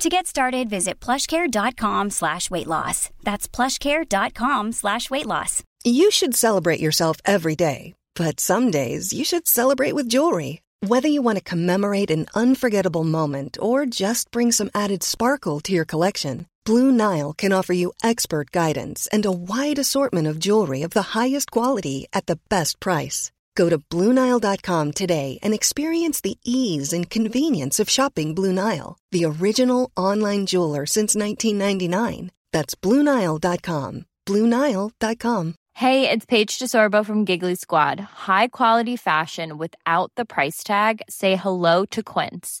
To get started, visit plushcare.com slash weight loss. That's plushcare.com slash weight loss. You should celebrate yourself every day, but some days you should celebrate with jewelry. Whether you want to commemorate an unforgettable moment or just bring some added sparkle to your collection, Blue Nile can offer you expert guidance and a wide assortment of jewelry of the highest quality at the best price. Go to BlueNile.com today and experience the ease and convenience of shopping Blue Nile, the original online jeweler since 1999. That's BlueNile.com. BlueNile.com. Hey, it's Paige DeSorbo from Giggly Squad. High quality fashion without the price tag? Say hello to Quince.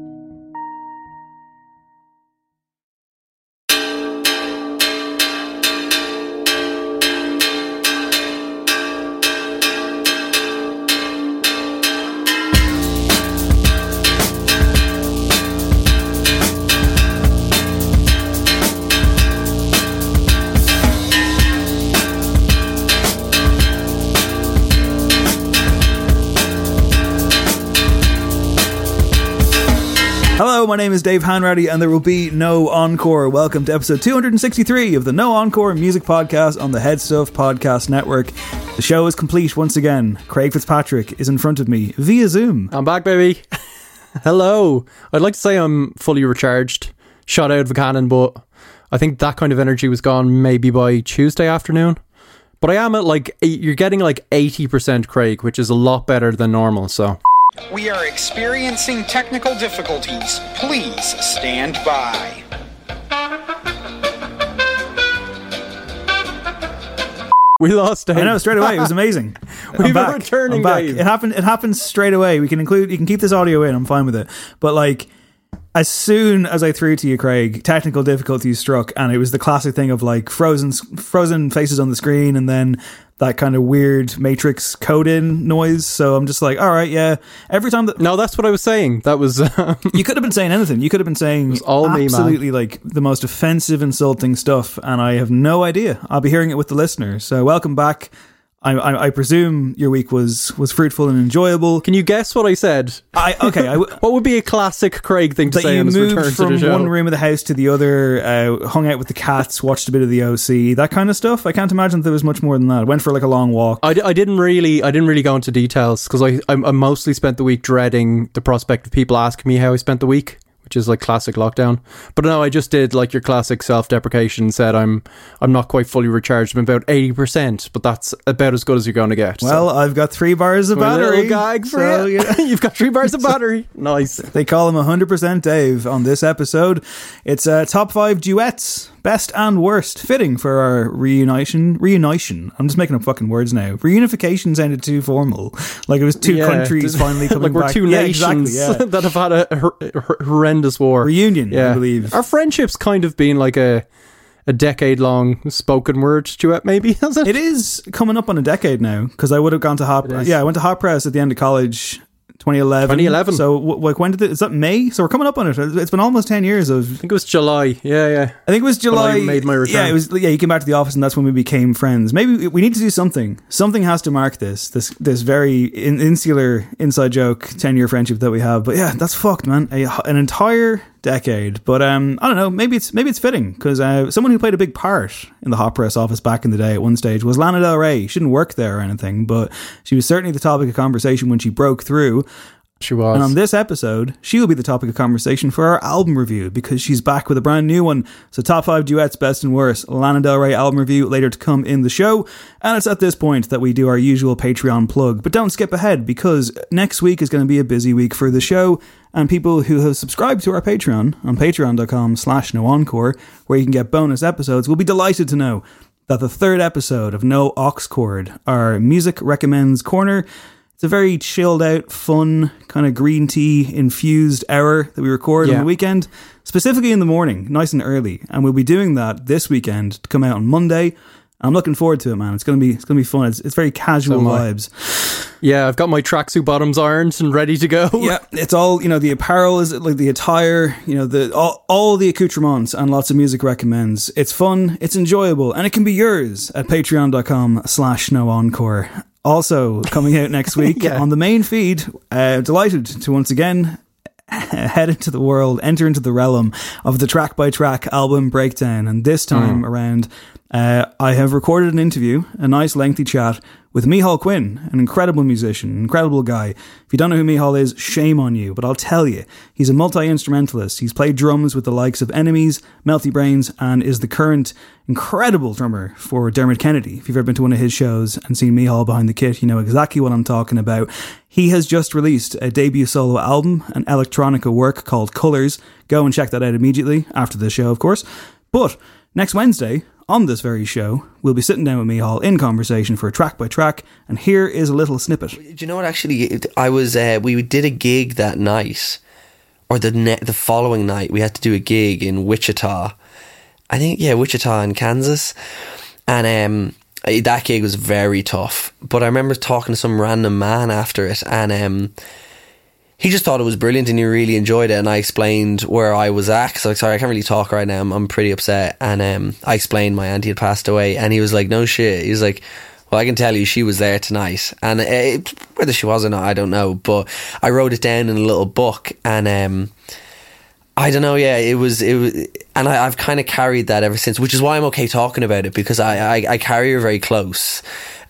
My name is Dave Hanratty, and there will be no encore. Welcome to episode 263 of the No Encore Music Podcast on the Head Stuff Podcast Network. The show is complete once again. Craig Fitzpatrick is in front of me via Zoom. I'm back, baby. Hello. I'd like to say I'm fully recharged, shot out of a cannon, but I think that kind of energy was gone maybe by Tuesday afternoon. But I am at like, you're getting like 80% Craig, which is a lot better than normal, so. We are experiencing technical difficulties. Please stand by. We lost Dave. I know straight away. It was amazing. We've I'm back. returning I'm back. Dave. It happened. It happened straight away. We can include. You can keep this audio in. I'm fine with it. But like, as soon as I threw to you, Craig, technical difficulties struck, and it was the classic thing of like frozen, frozen faces on the screen, and then that kind of weird Matrix coding noise. So I'm just like, all right, yeah. Every time that No, that's what I was saying. That was. Um, you could have been saying anything. You could have been saying all me, absolutely like the most offensive, insulting stuff, and I have no idea. I'll be hearing it with the listener. So welcome back. I, I, I presume your week was was fruitful and enjoyable. can you guess what I said? I okay. I, w- What would be a classic Craig thing to that say you on his return moved to from one room of the house to the other, uh, hung out with the cats, watched a bit of the OC, that kind of stuff. I can't imagine there was much more than that. Went for like a long walk. I, didn't really I didn't really go into details because I, I I mostly spent the week dreading the prospect of people asking me how I spent the week, which is like classic lockdown. But no, I just did like your classic self deprecation. Said I'm I'm not quite fully recharged. I'm about eighty percent, but that's about as good as you're going to get. well, I've got three bars of my battery. little gag for so, you. yeah. You've got three bars of battery. Nice. They call him 100% Dave on this episode. It's uh, top five duets, best and worst, fitting for our reunition. Reunition. I'm just making up fucking words now. Reunification sounded too formal, like it was two Yeah. countries finally coming back. like we're back. two yeah, nations exactly. Yeah. that have had a hor- hor- horrendous war. Reunion, yeah. I believe. Our friendship's kind of been like a a decade long spoken word duet, maybe, it? It is coming up on a decade now because I would have gone to hop. It is. Yeah, I went to hop press at the end of college 2011. 2011. So, w- like, when did it? Is that May? So we're coming up on it. It's been almost 10 years of. I think it was July. Yeah, yeah. I think it was July. I made my return. Yeah, it was. Yeah, you came back to the office, and that's when we became friends. Maybe we need to do something. Something has to mark this. This this very in, insular inside joke ten year friendship that we have. But yeah, that's fucked, man. A, an entire decade. But um, I don't know. Maybe it's maybe it's fitting because uh, someone who played a big part in the hot press office back in the day at one stage was Lana Del Rey. She didn't work there or anything, but she was certainly the topic of conversation when she broke through. She was. And on this episode, she will be the topic of conversation for our album review because she's back with a brand new one. So, top five duets, best and worst. Lana Del Rey album review later to come in the show. And it's at this point that we do our usual Patreon plug. But don't skip ahead because next week is going to be a busy week for the show. And people who have subscribed to our Patreon on patreon.com slash no encore, where you can get bonus episodes, will be delighted to know that the third episode of No Aux Chord, our music recommends corner, it's a very chilled out, fun, kind of green tea infused hour that we record on the weekend, specifically in the morning, nice and early. And we'll be doing that this weekend to come out on Monday. I'm looking forward to it, man. It's gonna be it's gonna be fun. It's, it's very casual I. vibes. yeah, I've got my tracksuit bottoms ironed and ready to go. Yeah, it's all you know. The apparel is like the attire, you know, the all, all the accoutrements and lots of music recommends. It's fun, it's enjoyable, and it can be yours at Patreon.com/slash No Encore. Also coming out next week Yeah. on the main feed. Uh, delighted to once again head into the world, enter into the realm of the track by track album breakdown. And this time around, uh, I have recorded an interview, a nice lengthy chat with Mihal Quinn, an incredible musician, incredible guy. If you don't know who Mihal is, shame on you, but I'll tell you, he's a multi instrumentalist. He's played drums with the likes of Enemies, Melty Brains, and is the current incredible drummer for Dermot Kennedy. If you've ever been to one of his shows and seen Mihal behind the kit, you know exactly what I'm talking about. He has just released a debut solo album, an electronica work called Colors. Go and check that out immediately after the show, of course. But next Wednesday, on this very show, we'll be sitting down with Mihal in conversation for a track by track, and here is a little snippet. Do you know what? Actually, I was. Uh, we did a gig that night, or the ne- the following night. We had to do a gig in Wichita. I think yeah, Wichita in Kansas, and um, that gig was very tough. But I remember talking to some random man after it, and um, he just thought it was brilliant and he really enjoyed it. And I explained where I was at because like, sorry, I can't really talk right now. I'm, I'm pretty upset. And um, I explained my auntie had passed away, and he was like, "No shit." He was like, "Well, I can tell you, she was there tonight." And it, whether she was or not, I don't know. But I wrote it down in a little book, and um, I don't know. Yeah, it was it was, and I, I've kind of carried that ever since, which is why I'm okay talking about it because I I, I carry her very close,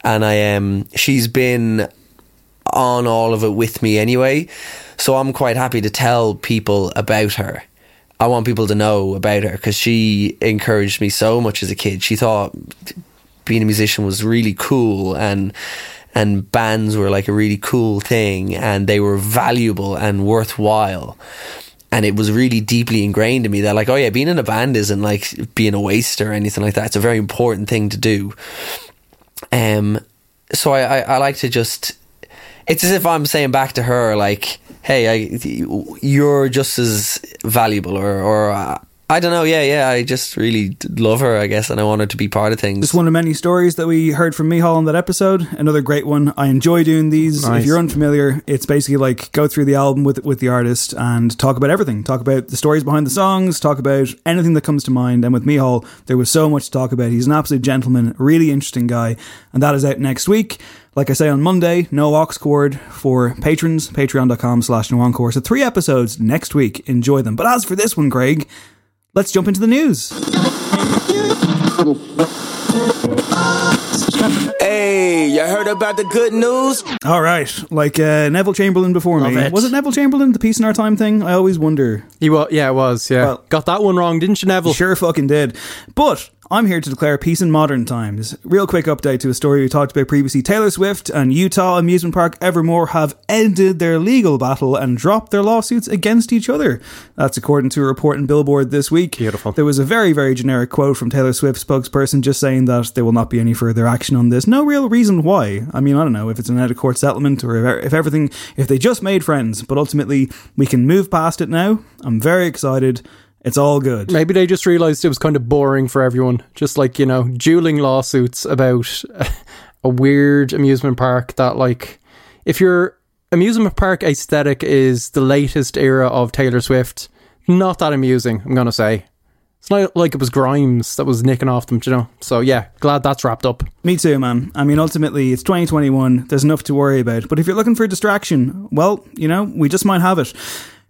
and I um she's been on all of it with me anyway. So I'm quite happy to tell people about her. I want people to know about her because she encouraged me so much as a kid. She thought being a musician was really cool and and bands were like a really cool thing and they were valuable and worthwhile. And it was really deeply ingrained in me that like, oh yeah, being in a band isn't like being a waste or anything like that. It's a very important thing to do. Um so I, I, I like to just it's as if I'm saying back to her, like, "Hey, I, you're just as valuable," or, or uh, I don't know. Yeah, yeah. I just really love her, I guess, and I want her to be part of things. Just one of many stories that we heard from Mihal in that episode. Another great one. I enjoy doing these. Nice. If you're unfamiliar, it's basically like go through the album with with the artist and talk about everything. Talk about the stories behind the songs. Talk about anything that comes to mind. And with Mihal, there was so much to talk about. He's an absolute gentleman, really interesting guy, and that is out next week. Like I say on Monday, no aux chord for patrons, patreon.com slash no encore. So three episodes next week. Enjoy them. But as for this one, Greg, let's jump into the news. Hey, you heard about the good news? All right, like uh, Neville Chamberlain before me. It. Was it Neville Chamberlain, the Peace in Our Time thing? I always wonder. He wa- yeah, it was. Yeah, Well- got that one wrong, didn't you, Neville? Sure fucking did. But I'm here to declare peace in modern times. Real quick update to a story we talked about previously. Taylor Swift and Utah amusement park Evermore have ended their legal battle and dropped their lawsuits against each other. That's according to a report in Billboard this week. Beautiful. There was a very, very generic quote from Taylor Swift spokesperson just saying that there will not be any further action on this. No real reason why. I mean, I don't know if it's an out of court settlement or if, if everything, if they just made friends, but ultimately we can move past it now. I'm very excited. It's all good. Maybe they just realised it was kind of boring for everyone. Just like, you know, dueling lawsuits about a weird amusement park that, like, if you're amusement park aesthetic is the latest era of Taylor Swift. Not that amusing, I'm gonna say. It's not like it was Grimes that was nicking off them, you know. So yeah, glad that's wrapped up. Me too, man. I mean, ultimately, it's 2021. There's enough to worry about. But if you're looking for a distraction, well, you know, we just might have it.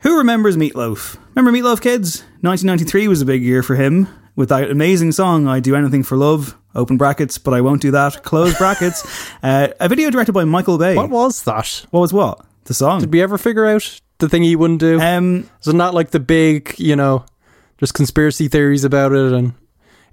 Who remembers Meatloaf? Remember Meatloaf, kids? 1993 was a big year for him with that amazing song, I Do Anything for Love, open brackets, but I won't do that, close brackets. Uh, a video directed by Michael Bay. What was that? What was what? The song. Did we ever figure out the thing he wouldn't do? Um, Isn't that like the big, you know, just conspiracy theories about it and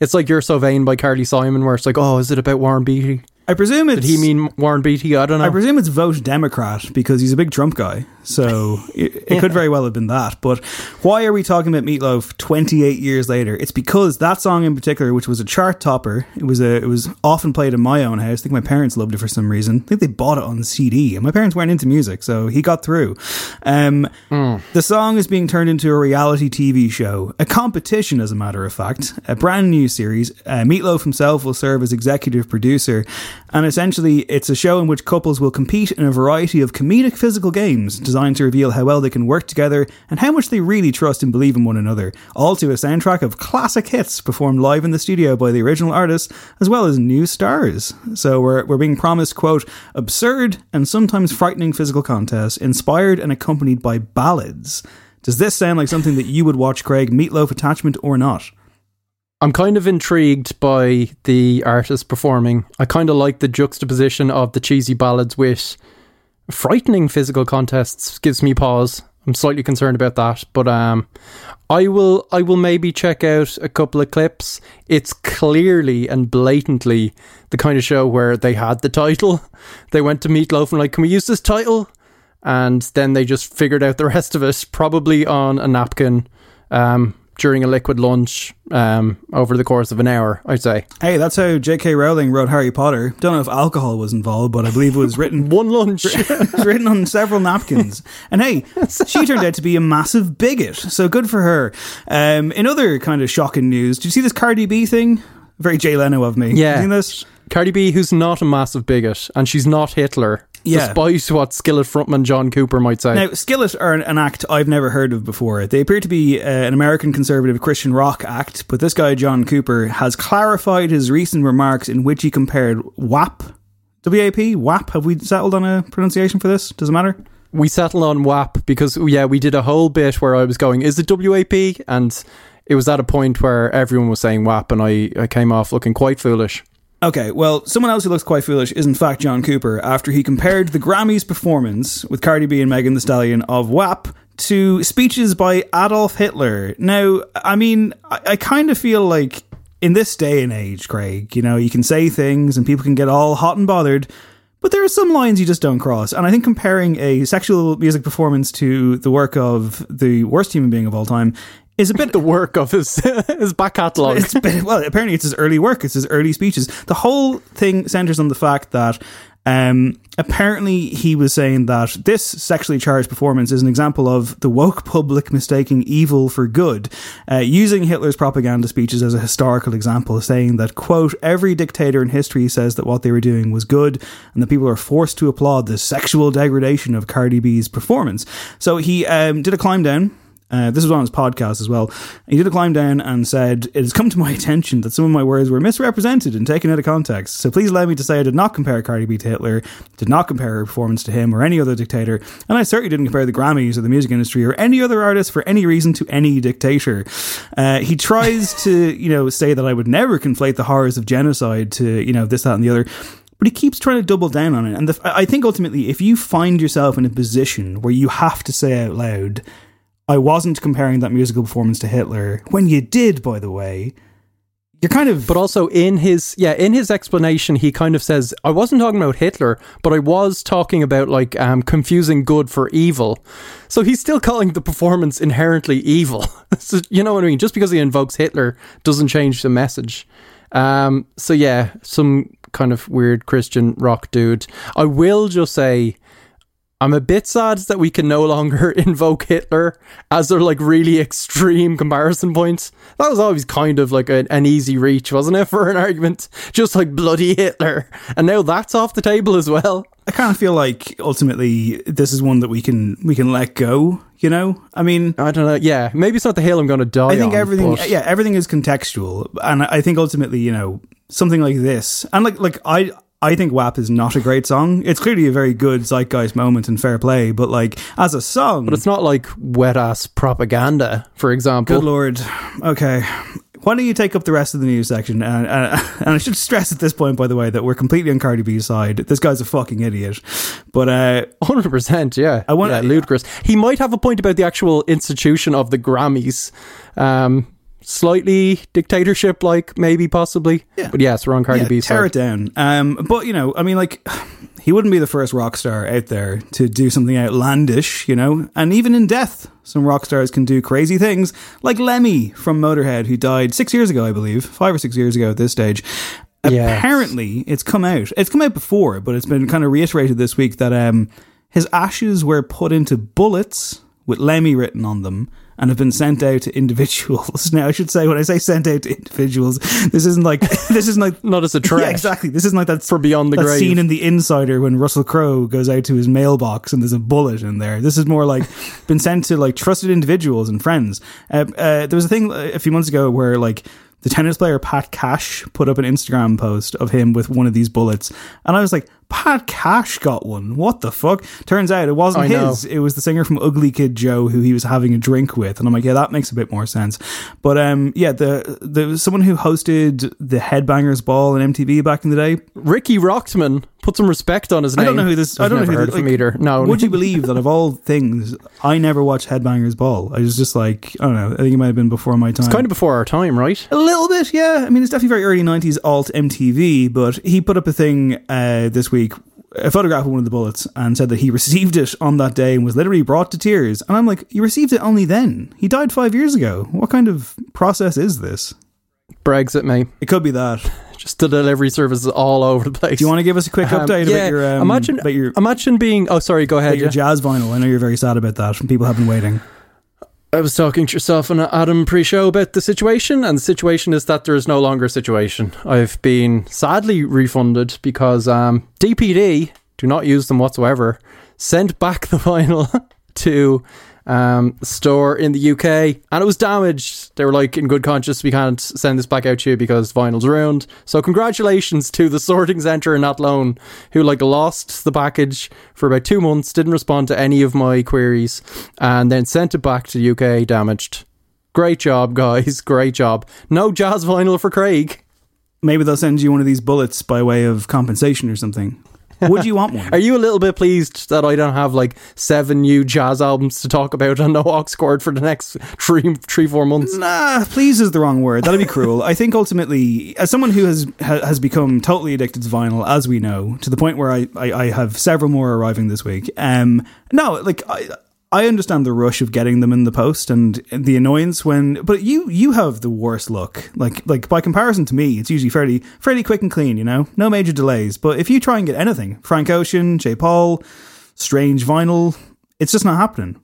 it's like You're So Vain by Carly Simon where it's like, oh, is it about Warren Beatty? I presume it's. Did he mean Warren Beatty? I don't know. I presume it's vote Democrat because he's a big Trump guy. So it, it could very well have been that. But why are we talking about Meatloaf 28 years later? It's because that song in particular, which was a chart topper, it was a it was often played in my own house. I think my parents loved it for some reason. I think they bought it on CD, and my parents weren't into music, so he got through. Um, The song is being turned into a reality TV show, a competition, as a matter of fact, a brand new series. Uh, Meatloaf himself will serve as executive producer, and essentially, it's a show in which couples will compete in a variety of comedic physical games designed to reveal how well they can work together and how much they really trust and believe in one another. All to a soundtrack of classic hits performed live in the studio by the original artists, as well as new stars. So we're, we're being promised, quote, absurd and sometimes frightening physical contests, inspired and accompanied by ballads. Does this sound like something that you would watch, Craig, Meatloaf Attachment or not? I'm kind of intrigued by the artist performing. I kind of like the juxtaposition of the cheesy ballads with frightening physical contests. Gives me pause. I'm slightly concerned about that, but um, I will I will maybe check out a couple of clips. It's clearly and blatantly the kind of show where they had the title. They went to Meatloaf and like, can we use this title? And then they just figured out the rest of it, probably on a napkin. Um, during a liquid lunch um, over the course of an hour, I'd say. Hey, that's how J.K. Rowling wrote Harry Potter. Don't know if alcohol was involved, but I believe it was written one lunch, written on several napkins. And hey, she turned out to be a massive bigot, so good for her. Um, in other kind of shocking news, did you see this Cardi B thing? Very Jay Leno of me. Yeah, you seen this? Cardi B, who's not a massive bigot, and she's not Hitler. Yeah. Despite what Skillet frontman John Cooper might say. Now, Skillet are an, act I've never heard of before. They appear to be uh, an American conservative Christian rock act, but this guy, John Cooper, has clarified his recent remarks in which he compared WAP, WAP, WAP. Have we settled on a pronunciation for this? Does it matter? We settled on WAP because, yeah, we did a whole bit where I was going, is it WAP? And it was at a point where everyone was saying WAP, and I, I came off looking quite foolish. Okay, well, someone else who looks quite foolish is in fact John Cooper after he compared the Grammys performance with Cardi B and Megan Thee Stallion of WAP to speeches by Adolf Hitler. Now, I mean, I, I kind of feel like in this day and age, Craig, you know, you can say things and people can get all hot and bothered. But there are some lines you just don't cross. And I think comparing a sexual music performance to the work of the worst human being of all time is a bit the work of his his back catalogue. Well, apparently it's his early work. It's his early speeches. The whole thing centers on the fact that um, apparently he was saying that this sexually charged performance is an example of the woke public mistaking evil for good, uh, using Hitler's propaganda speeches as a historical example, saying that quote every dictator in history says that what they were doing was good, and that people are forced to applaud the sexual degradation of Cardi B's performance. So he um, did a climb down. Uh, this was on his podcast as well. He did a climb down and said, It has come to my attention that some of my words were misrepresented and taken out of context. So please allow me to say I did not compare Cardi B to Hitler, did not compare her performance to him or any other dictator, and I certainly didn't compare the Grammys or the music industry or any other artist for any reason to any dictator. Uh, he tries to, you know, say that I would never conflate the horrors of genocide to, you know, this, that, and the other but he keeps trying to double down on it. And the, I think ultimately, if you find yourself in a position where you have to say out loud, I wasn't comparing that musical performance to Hitler, when you did, by the way, you're kind of. But also in his yeah in his explanation, he kind of says, "I wasn't talking about Hitler, but I was talking about like um, confusing good for evil." So he's still calling the performance inherently evil. so, you know what I mean? Just because he invokes Hitler doesn't change the message. Um, so yeah, some kind of weird Christian rock dude. I will just say. I'm a bit sad that we can no longer invoke Hitler as their like really extreme comparison points. That was always kind of like a, an easy reach, wasn't it, for an argument? Just like bloody Hitler. And now that's off the table as well. I kind of feel like ultimately this is one that we can we can let go. You know, I mean, I don't know. Yeah, maybe it's not the hill I'm going to die. I think on, everything, but- yeah, everything is contextual, and I think ultimately, you know, something like this, and like like I. I think WAP is not a great song. It's clearly a very good zeitgeist moment and fair play, but like as a song, But it's not like wet ass propaganda, for example. Good lord. Okay. Why don't you take up the rest of the news section? And, and, and I should stress at this point, by the way, that we're completely on Cardi B's side. This guy's a fucking idiot. But uh, 100%, yeah. I want- yeah, ludicrous. He might have a point about the actual institution of the Grammys. Um, slightly dictatorship like, maybe, possibly. Yeah. But yes, we're on Cardi yeah, B's tear side. it down. Um, but you know, I mean, like he wouldn't be the first rock star out there to do something outlandish, you know. And even in death, some rock stars can do crazy things, like Lemmy from Motorhead, who died six years ago, I believe, five or six years ago at this stage. Yes. Apparently, it's come out. It's come out before, but it's been kind of reiterated this week that um, his ashes were put into bullets with Lemmy written on them and have been sent out to individuals. Now, I should say when I say sent out to individuals, this isn't like this isn't like Not as a threat. yeah, exactly. This isn't like that For Beyond the that Grave. scene in The Insider when Russell Crowe goes out to his mailbox and there's a bullet in there. This is more like been sent to like trusted individuals and friends. Uh, uh, there was a thing a few months ago where like the tennis player Pat Cash put up an Instagram post of him with one of these bullets, and I was like, Pat Cash got one. What the fuck? Turns out it wasn't I know. his. It was the singer from Ugly Kid Joe who he was having a drink with, and I'm like, yeah, that makes a bit more sense. But um, yeah, the the someone who hosted the Headbangers Ball in MTV back in the day. Riki Rachtman. Put some respect on his name. I don't know who this. I I've don't know who heard this, of like, either. No. Would you believe that of all things, I never watched Headbangers Ball? I was just like, I don't know. I think it might have been before my time. It's kind of before our time, right? A little bit, yeah. I mean, it's definitely very early 90s alt MTV, but he put up a thing uh, this week, a photograph of one of the bullets, and said that he received it on that day and was literally brought to tears. And I'm like, you received it only then? He died five years ago. What kind of process is this? Brexit, mate. It could be that. Just the delivery services all over the place. Do you want to give us a quick Um, update yeah, about your um, imagine, about your, imagine being. Oh, sorry. Go ahead. your jazz vinyl? I know you're very sad about that. And people have been waiting. I was talking to yourself and Adam pre-show about the situation, and the situation is that there is no longer a situation. I've been sadly refunded because um, DPD do not use them whatsoever. Sent back the vinyl to um, store in the UK, and it was damaged. They were like, in good conscience, we can't send this back out to you because vinyl's ruined. So congratulations to the sorting centre in Athlone, who like lost the package for about two months, didn't respond to any of my queries, and then sent it back to the UK damaged. Great job, guys. Great job. No jazz vinyl for Craig. Maybe they'll send you one of these bullets by way of compensation or something. Would you want one? Are you a little bit pleased that I don't have like seven new jazz albums to talk about on No Aux Chord for the next three, three, four months? Nah, please is the wrong word. That'd be cruel. I think ultimately, as someone who has ha- has become totally addicted to vinyl, as we know, to the point where I, I, I have several more arriving this week. Um, no, like I. I understand the rush of getting them in the post and the annoyance when, but you you have the worst luck. Like like by comparison to me, it's usually fairly fairly quick and clean. You know, no major delays. But if you try and get anything, Frank Ocean, J. Paul, Strange Vinyl, it's just not happening.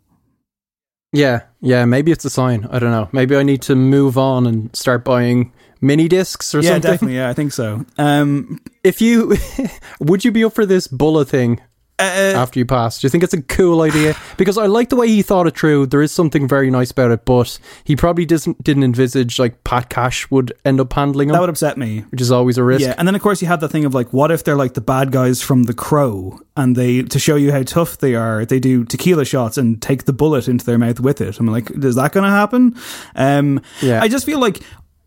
Yeah, yeah, maybe it's a sign. I don't know. Maybe I need to move on and start buying mini discs or yeah, something. Yeah, definitely. Yeah, I think so. Um, If you would you be up for this bullet thing uh, after you pass? Do you think it's a cool idea? Because I like the way he thought it through. There is something very nice about it, but he probably doesn't didn't envisage like Pat Cash would end up handling him, that would upset me. which is always a risk. Yeah, and then of course you have that thing of like, what if they're like the bad guys from The Crow, and they to show you how tough they are, they do tequila shots and take the bullet into their mouth with it. I'm like, is that going to happen? Um, Yeah. I just feel like,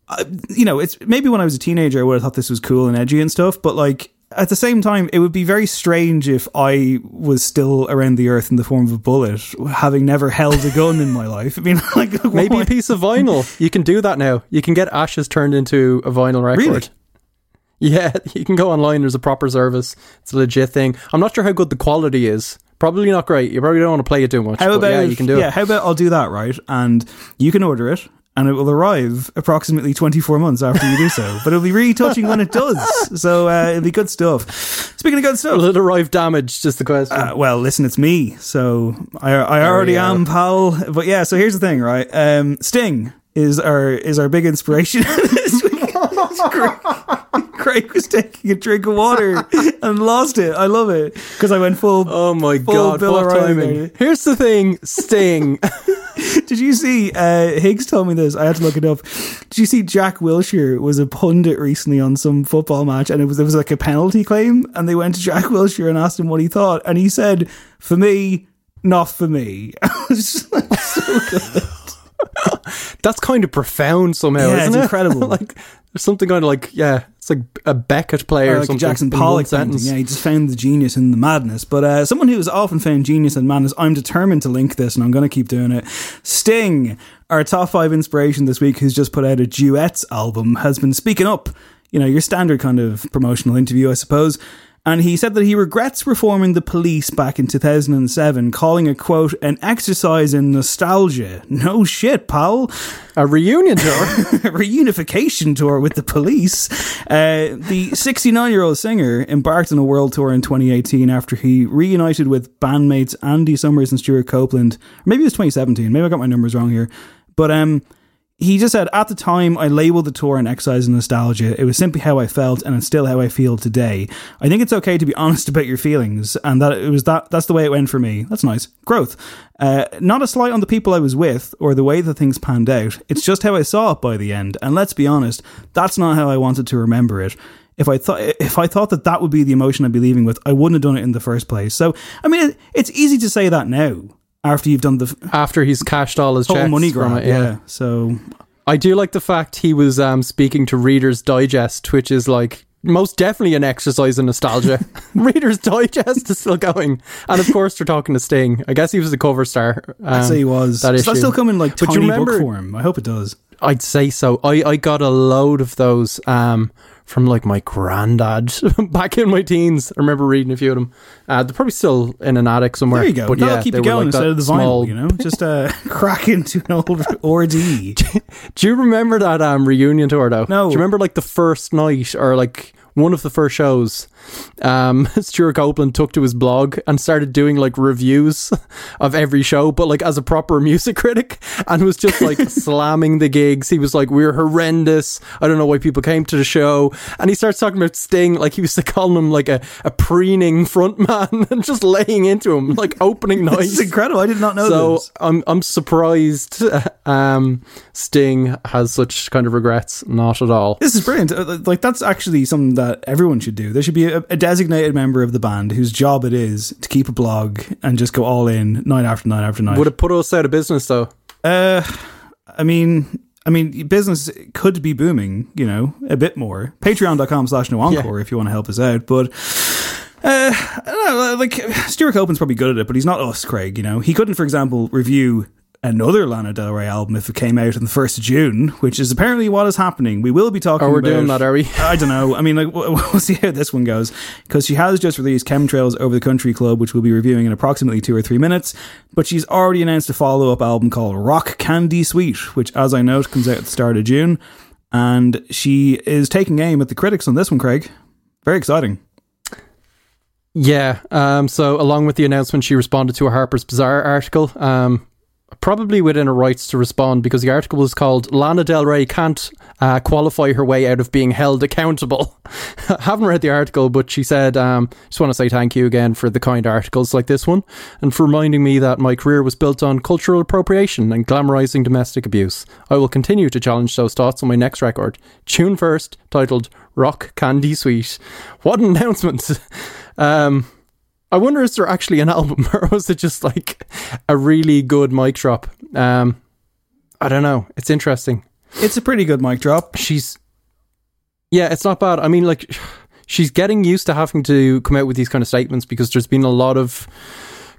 uh, you know, it's maybe when I was a teenager I would have thought this was cool and edgy and stuff, but like. At the same time, it would be very strange if I was still around the earth in the form of a bullet, having never held a gun in my life. I mean, like Maybe why- a piece of vinyl. You can do that now. You can get ashes turned into a vinyl record. Really? Yeah, you can go online. There's a proper service. It's a legit thing. I'm not sure how good the quality is. Probably not great. You probably don't want to play it too much. How but about yeah, you can do yeah, it. how about I'll do that, right? And you can order it and it will arrive approximately 24 months after you do so. But it'll be really touching when it does. So uh, it'll be good stuff. Speaking of good stuff. Will it arrive damaged? Just the question. Uh, well, listen, it's me, so I, I already am, pal. But yeah, so here's the thing, right? Um, Sting is our is our big inspiration. Craig, Craig was taking a drink of water and lost it. I love it because I went full. Oh my full god, Bill what timing. Here's the thing, Sting. Did you see? Uh, Higgs told me this. I had to look it up. Did you see? Jack Wilshere was a pundit recently on some football match, and it was there was like a penalty claim, and they went to Jack Wilshere and asked him what he thought, and he said, "For me, not for me." Just so. That's kind of profound somehow, Yeah, isn't it's it? incredible. like there's something kind of like yeah, it's like a Beckett play Or or, like something. Jackson Pollock sentence. Yeah, he just found the genius in the madness. But uh, someone who has often found genius in madness, I'm determined to link this, and I'm going to keep doing it. Sting, our top five inspiration this week, who's just put out a duets album, has been speaking up. You know, your standard kind of promotional interview, I suppose. And he said that he regrets reforming the police back in 2007, calling it, quote, an exercise in nostalgia. No shit, pal. A reunion tour. a reunification tour with the police. Uh, the 69 year old singer embarked on a world tour in 2018 after he reunited with bandmates Andy Summers and Stewart Copeland. Maybe it was 2017. Maybe I got my numbers wrong here. But um, he just said, at the time, I labeled the tour an exercise in nostalgia. It was simply how I felt, and it's still how I feel today. I think it's okay to be honest about your feelings, and that it was that. That's the way it went for me. That's nice. Growth. Uh, not a slight on the people I was with or the way that things panned out. It's just how I saw it by the end. And let's be honest, that's not how I wanted to remember it. If I thought if I thought that that would be the emotion I'd be leaving with, I wouldn't have done it in the first place. So, I mean, it, it's easy to say that now after you've done the f- After he's cashed all his whole checks money from grab. it, yeah. So I do like the fact he was um, speaking to Reader's Digest, which is like most definitely an exercise in nostalgia. Reader's Digest is still going, and of course they're talking to Sting. I guess he was the cover star. I'd um, say he was. That Does that still coming like But you tiny remember- book form? I hope it does. I'd say so. I, I got a load of those um, from like my granddad back in my teens. I remember reading a few of them. Uh, they're probably still in an attic somewhere. There you go. But That'll yeah, keep you going like instead of the small- vinyl. You know, just uh, crack into an old ordeal. Do you remember that um, reunion tour though? No. Do you remember like the first night or like one of the first shows? Um, Stewart Copeland took to his blog and started doing like reviews of every show, but like as a proper music critic, and was just like slamming the gigs. He was like, "We're horrendous. I don't know why people came to the show." And he starts talking about Sting like he was calling him like a, a preening frontman and just laying into him like opening night. It's incredible. I did not know So this. I'm I'm surprised um, Sting has such kind of regrets. Not at all. This is brilliant. Uh, Like that's actually something that everyone should do. There should be a, a designated member of the band whose job it is to keep a blog and just go all in night after night after night. Would it put us out of business though? Uh, I mean, I mean, business could be booming. You know, a bit more. Patreon.com slash no encore if you want to help us out. But uh, I don't know. Like Stewart Copeland's probably good at it, but he's not us, Craig. You know, he couldn't, for example, review another Lana Del Rey album if it came out on the first of June, which is apparently what is happening. We will be talking. Oh, we're about, doing that, are we? I don't know. I mean, like we'll we'll see how this one goes because she has just released Chemtrails Over the Country Club, which we'll be reviewing in approximately two or three minutes. But she's already announced a follow up album called Rock Candy Sweet, which, as I note, comes out at the start of June. And she is taking aim at the critics on this one, Craig. Very exciting. Yeah. Um, so along with the announcement, she responded to a Harper's Bazaar article. Um, probably within her rights to respond because the article was called "Lana Del Rey can't uh, qualify her way out of being held accountable." I haven't read the article, but she said, um, "Just want to say thank you again for the kind articles like this one, and for reminding me that my career was built on cultural appropriation and glamorizing domestic abuse. I will continue to challenge those thoughts on my next record, Tune First, titled Rock Candy Sweet." What an announcement! um, I wonder is there actually an album or was it just like a really good mic drop? Um, I don't know. It's interesting. It's a pretty good mic drop. She's yeah, it's not bad. I mean, like she's getting used to having to come out with these kind of statements because there's been a lot of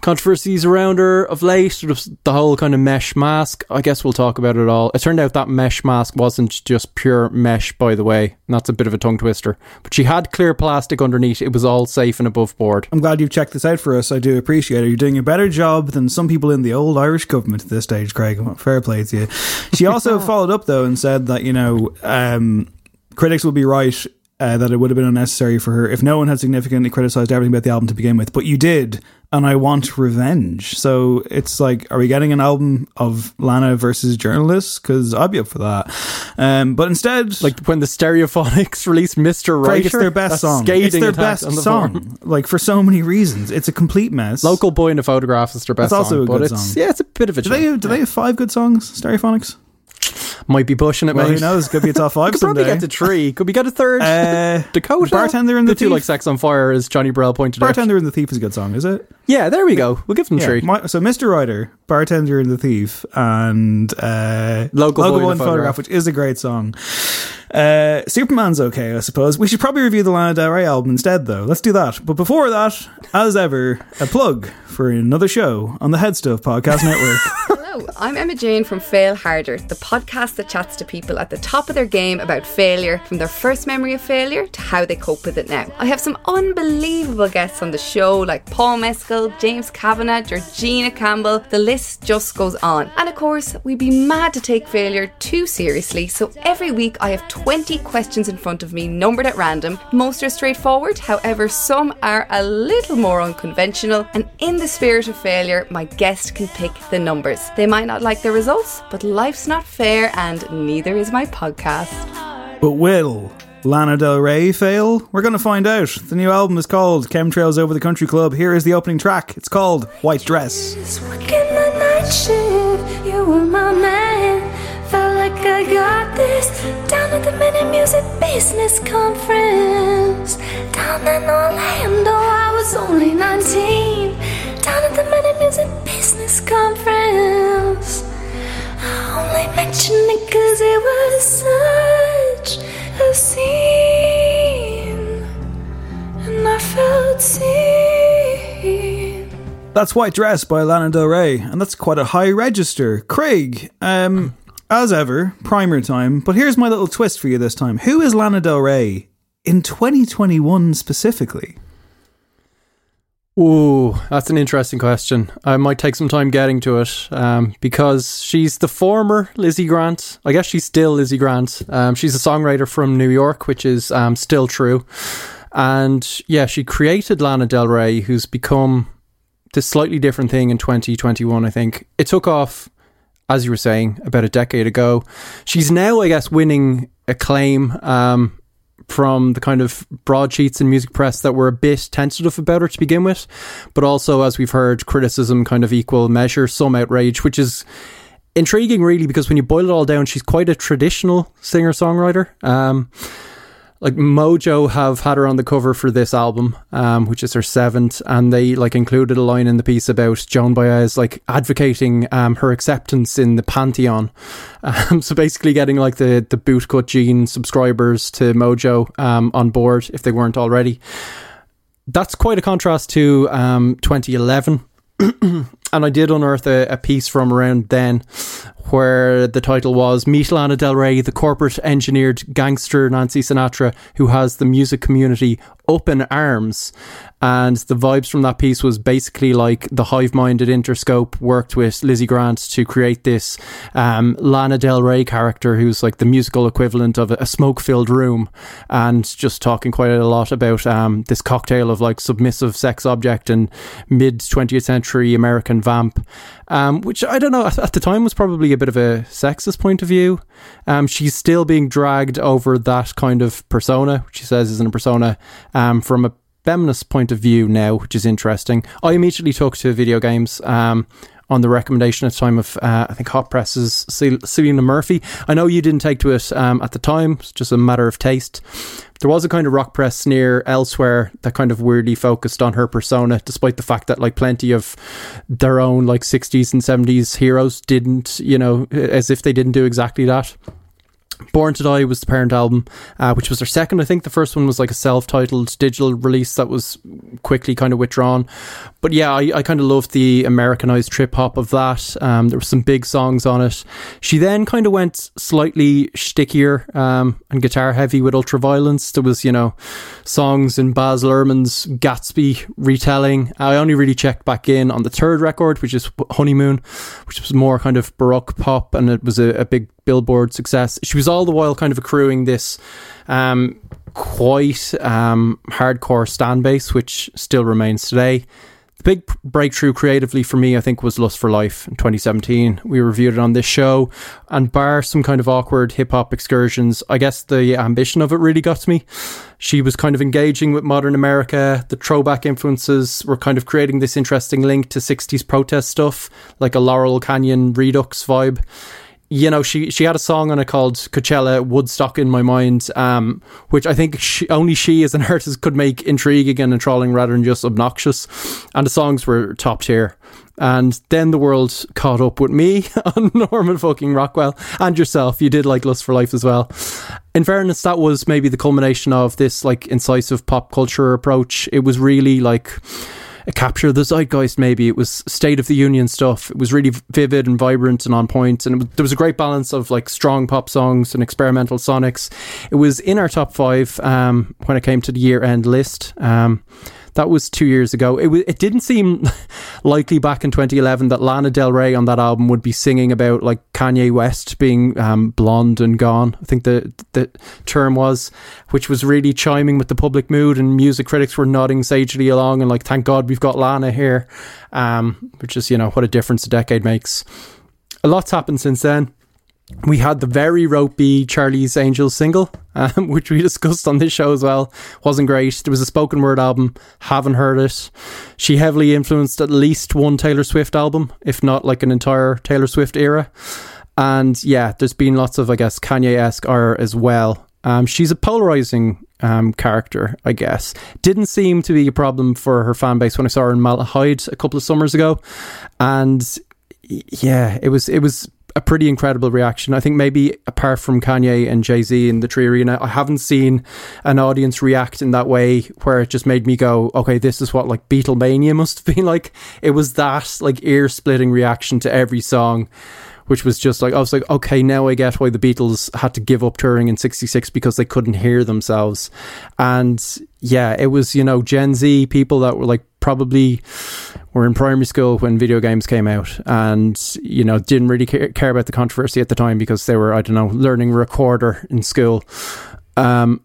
controversies around her of late. Sort of the whole kind of mesh mask. I guess we'll talk about it all. It turned out that mesh mask wasn't just pure mesh, by the way. And that's a bit of a tongue twister. But she had clear plastic underneath. It was all safe and above board. I'm glad you've checked this out for us. I do appreciate it. You're doing a better job than some people in the old Irish government at this stage, Craig. Fair play to you. She also followed up, though, and said that, you know, um, critics will be right uh, that it would have been unnecessary for her if no one had significantly criticized everything about the album to begin with, but you did, and I want revenge. So it's like, are we getting an album of Lana versus journalists? Because I'd be up for that. Um, but instead, like when the Stereophonics released Mr. Craig, it's their best song. It's their best the song. form. Like for so many reasons, it's a complete mess. Local Boy in a Photograph is their best That's also song, a but good it's. Yeah, it's a bit of a Do they do they have five good songs? Stereophonics. Might be pushing it, Well, mate. who knows? Could be a top five Could probably someday. get to three. Could we get a third? Uh, Dakota. Bartender and the two Thief? like Sex on Fire, as Johnny Burrell pointed out. Bartender and the Thief is a good song, is it? Yeah, there we go. We'll give them Yeah, three. my- so Mr. Writer, Bartender and the Thief, and uh, Local a in a Photograph. which is a great song. Uh, Superman's okay, I suppose. We should probably review the Lana Del Rey album instead, though. Let's do that. But before that, as ever, a plug for another show on the Head Stuff Podcast Network. I'm Emma Jane from Fail Harder, the podcast that chats to people at the top of their game about failure, from their first memory of failure to how they cope with it now. I have some unbelievable guests on the show like Paul Mescal, James Kavanagh, Georgina Campbell, the list just goes on. And of course, we'd be mad to take failure too seriously, so every week I have 20 questions in front of me, numbered at random. Most are straightforward, however, some are a little more unconventional, and in the spirit of failure, my guest can pick the numbers. They might not like the results, but life's not fair, and neither is my podcast. but will Lana Del Rey fail? We're going to find out. The new album is called Chemtrails Over the Country Club. Here is the opening track. It's called White Dress. Working the night shift, you were my man. Felt like I got this down at the Men in Music Business Conference. Down in Orlando, I was only 19. Down at the Men in Music Business Conference. I only mention it cause it was such a scene. And I felt seen. That's White Dress by Lana Del Rey, and that's quite a high register. Craig, um, as ever, primer time, but here's my little twist for you this time. Who is Lana Del Rey in 2021 specifically? Ooh, that's an interesting question. I might take some time getting to it um, because she's the former Lizzie Grant. I guess she's still Lizzie Grant. Um, she's a songwriter from New York, which is um, still true. And yeah, she created Lana Del Rey, who's become this slightly different thing in 2021, I think. It took off, as you were saying, about a decade ago. She's now, I guess, winning acclaim. Um, from the kind of broadsheets and music press that were a bit tentative about her to begin with, but also, as we've heard, criticism kind of equal measure, some outrage, which is intriguing, really, because when you boil it all down, she's quite a traditional singer songwriter. Um, like Mojo have had her on the cover for this album, um, which is her seventh, and they like included a line in the piece about Joan Baez like advocating um, her acceptance in the pantheon. Um, so basically, getting like the the bootcut jean subscribers to Mojo um, on board if they weren't already. That's quite a contrast to um, 2011. and I did unearth a, a piece from around then where the title was Meet Lana Del Rey, the corporate engineered gangster Nancy Sinatra who has the music community up in arms. And the vibes from that piece was basically like the hive minded Interscope worked with Lizzie Grant to create this um, Lana Del Rey character who's like the musical equivalent of a, smoke filled room and just talking quite a lot about um, this cocktail of like submissive sex object and mid 20th century American vamp. Um, which I don't know at, at the time was probably a bit of a sexist point of view. Um, she's still being dragged over that kind of persona, which she says isn't a persona, um, from a feminist point of view now, which is interesting. I immediately took to video games. Um, on the recommendation at the time of, uh, I think, Hot Press's Cel- Selena Murphy. I know you didn't take to it um, at the time, it's just a matter of taste. There was a kind of rock press sneer elsewhere that kind of weirdly focused on her persona, despite the fact that, like, plenty of their own, like, 60s and 70s heroes didn't, you know, as if they didn't do exactly that. Born to Die was the parent album, uh, which was their second. I think the first one was like a self titled digital release that was quickly kind of withdrawn. But yeah, I, I kind of loved the Americanized trip hop of that. Um, there were some big songs on it. She then kind of went slightly stickier um, and guitar heavy with Ultraviolence. There was, you know, songs in Baz Luhrmann's Gatsby retelling. I only really checked back in on the third record, which is Honeymoon, which was more kind of baroque pop, and it was a, a big Billboard success. She was all the while kind of accruing this um, quite um, hardcore stand base, which still remains today. The big breakthrough creatively for me, I think, was Lust for Life in 2017. We reviewed it on this show, and bar some kind of awkward hip hop excursions, I guess the ambition of it really got to me. She was kind of engaging with modern America. The throwback influences were kind of creating this interesting link to 60s protest stuff, like a Laurel Canyon Redux vibe you know, she she had a song on it called Coachella Woodstock in my mind, um, which I think she, only she as an artist could make intriguing and enthralling rather than just obnoxious. And the songs were top tier. And then the world caught up with me on Norman fucking Rockwell and yourself. You did like Lust for Life as well. In fairness, that was maybe the culmination of this like incisive pop culture approach. It was really like capture the zeitgeist. Maybe it was State of the Union stuff. It was really vivid and vibrant and on point, and was, there was a great balance of like strong pop songs and experimental sonics. It was in our top five um, when it came to the year end list. Um, that was two years ago. It, w- it didn't seem likely back in 2011 that Lana Del Rey on that album would be singing about like Kanye West being um, blonde and gone. I think the the term was, which was really chiming with the public mood, and music critics were nodding sagely along and like, thank God we've got Lana here, um, which is you know what a difference a decade makes. A lot's happened since then we had the very ropey Charlie's Angels single, um, which we discussed on this show as well. Wasn't great. There was a spoken word album. Haven't heard it. She heavily influenced at least one Taylor Swift album, if not like an entire Taylor Swift era. And yeah, there's been lots of, I guess, Kanye esque art as well. Um, she's a polarizing um, character, I guess. Didn't seem to be a problem for her fan base when I saw her in Malahide a couple of summers ago. And yeah, it was it was a pretty incredible reaction. I think maybe apart from Kanye and Jay Z in the 3Arena, I haven't seen an audience react in that way where it just made me go, okay, this is what like Beatlemania must have been like. It was that like ear splitting reaction to every song which was just like I was like, okay, now I get why the Beatles had to give up touring in '66 because they couldn't hear themselves. And yeah, it was you know Gen Z people that were like probably were in primary school when video games came out, and you know didn't really care, about the controversy at the time because they were I don't know learning recorder in school. Um,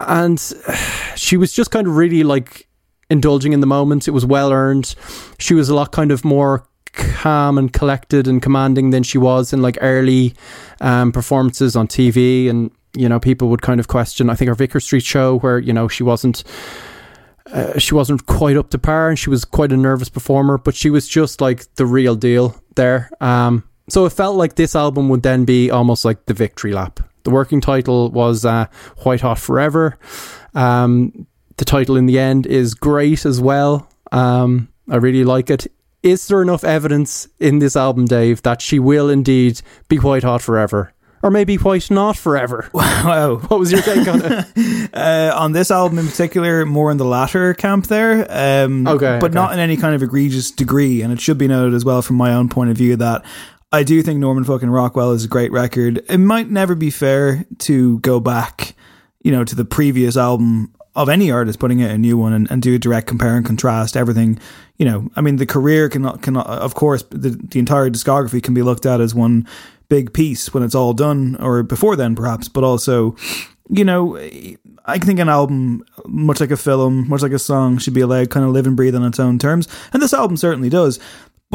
and she was just kind of really like indulging in the moment. It was well earned. She was a lot kind of more calm and collected and commanding than she was in like early um, performances on TV. And, you know, people would kind of question, I think her Vicar Street show where, you know, she wasn't. Uh, she wasn't quite up to par and she was quite a nervous performer, but she was just like the real deal there. Um, so it felt like this album would then be almost like the victory lap. The working title was uh, White Hot Forever. Um, the title in the end is great as well. Um, I really like it is there enough evidence in this album, Dave, that she will indeed be white hot forever? Or maybe white not forever. Wow. What was your take on it? uh, on this album in particular, more in the latter camp there. Um, okay. But okay. not in any kind of egregious degree. And it should be noted as well from my own point of view that I do think Norman fucking Rockwell is a great record. It might never be fair to go back, you know, to the previous album of any artist putting out a new one and, and do a direct compare and contrast everything you know i mean the career cannot cannot of course the, the entire discography can be looked at as one big piece when it's all done or before then perhaps but also you know i think an album much like a film much like a song should be allowed kind of live and breathe on its own terms and this album certainly does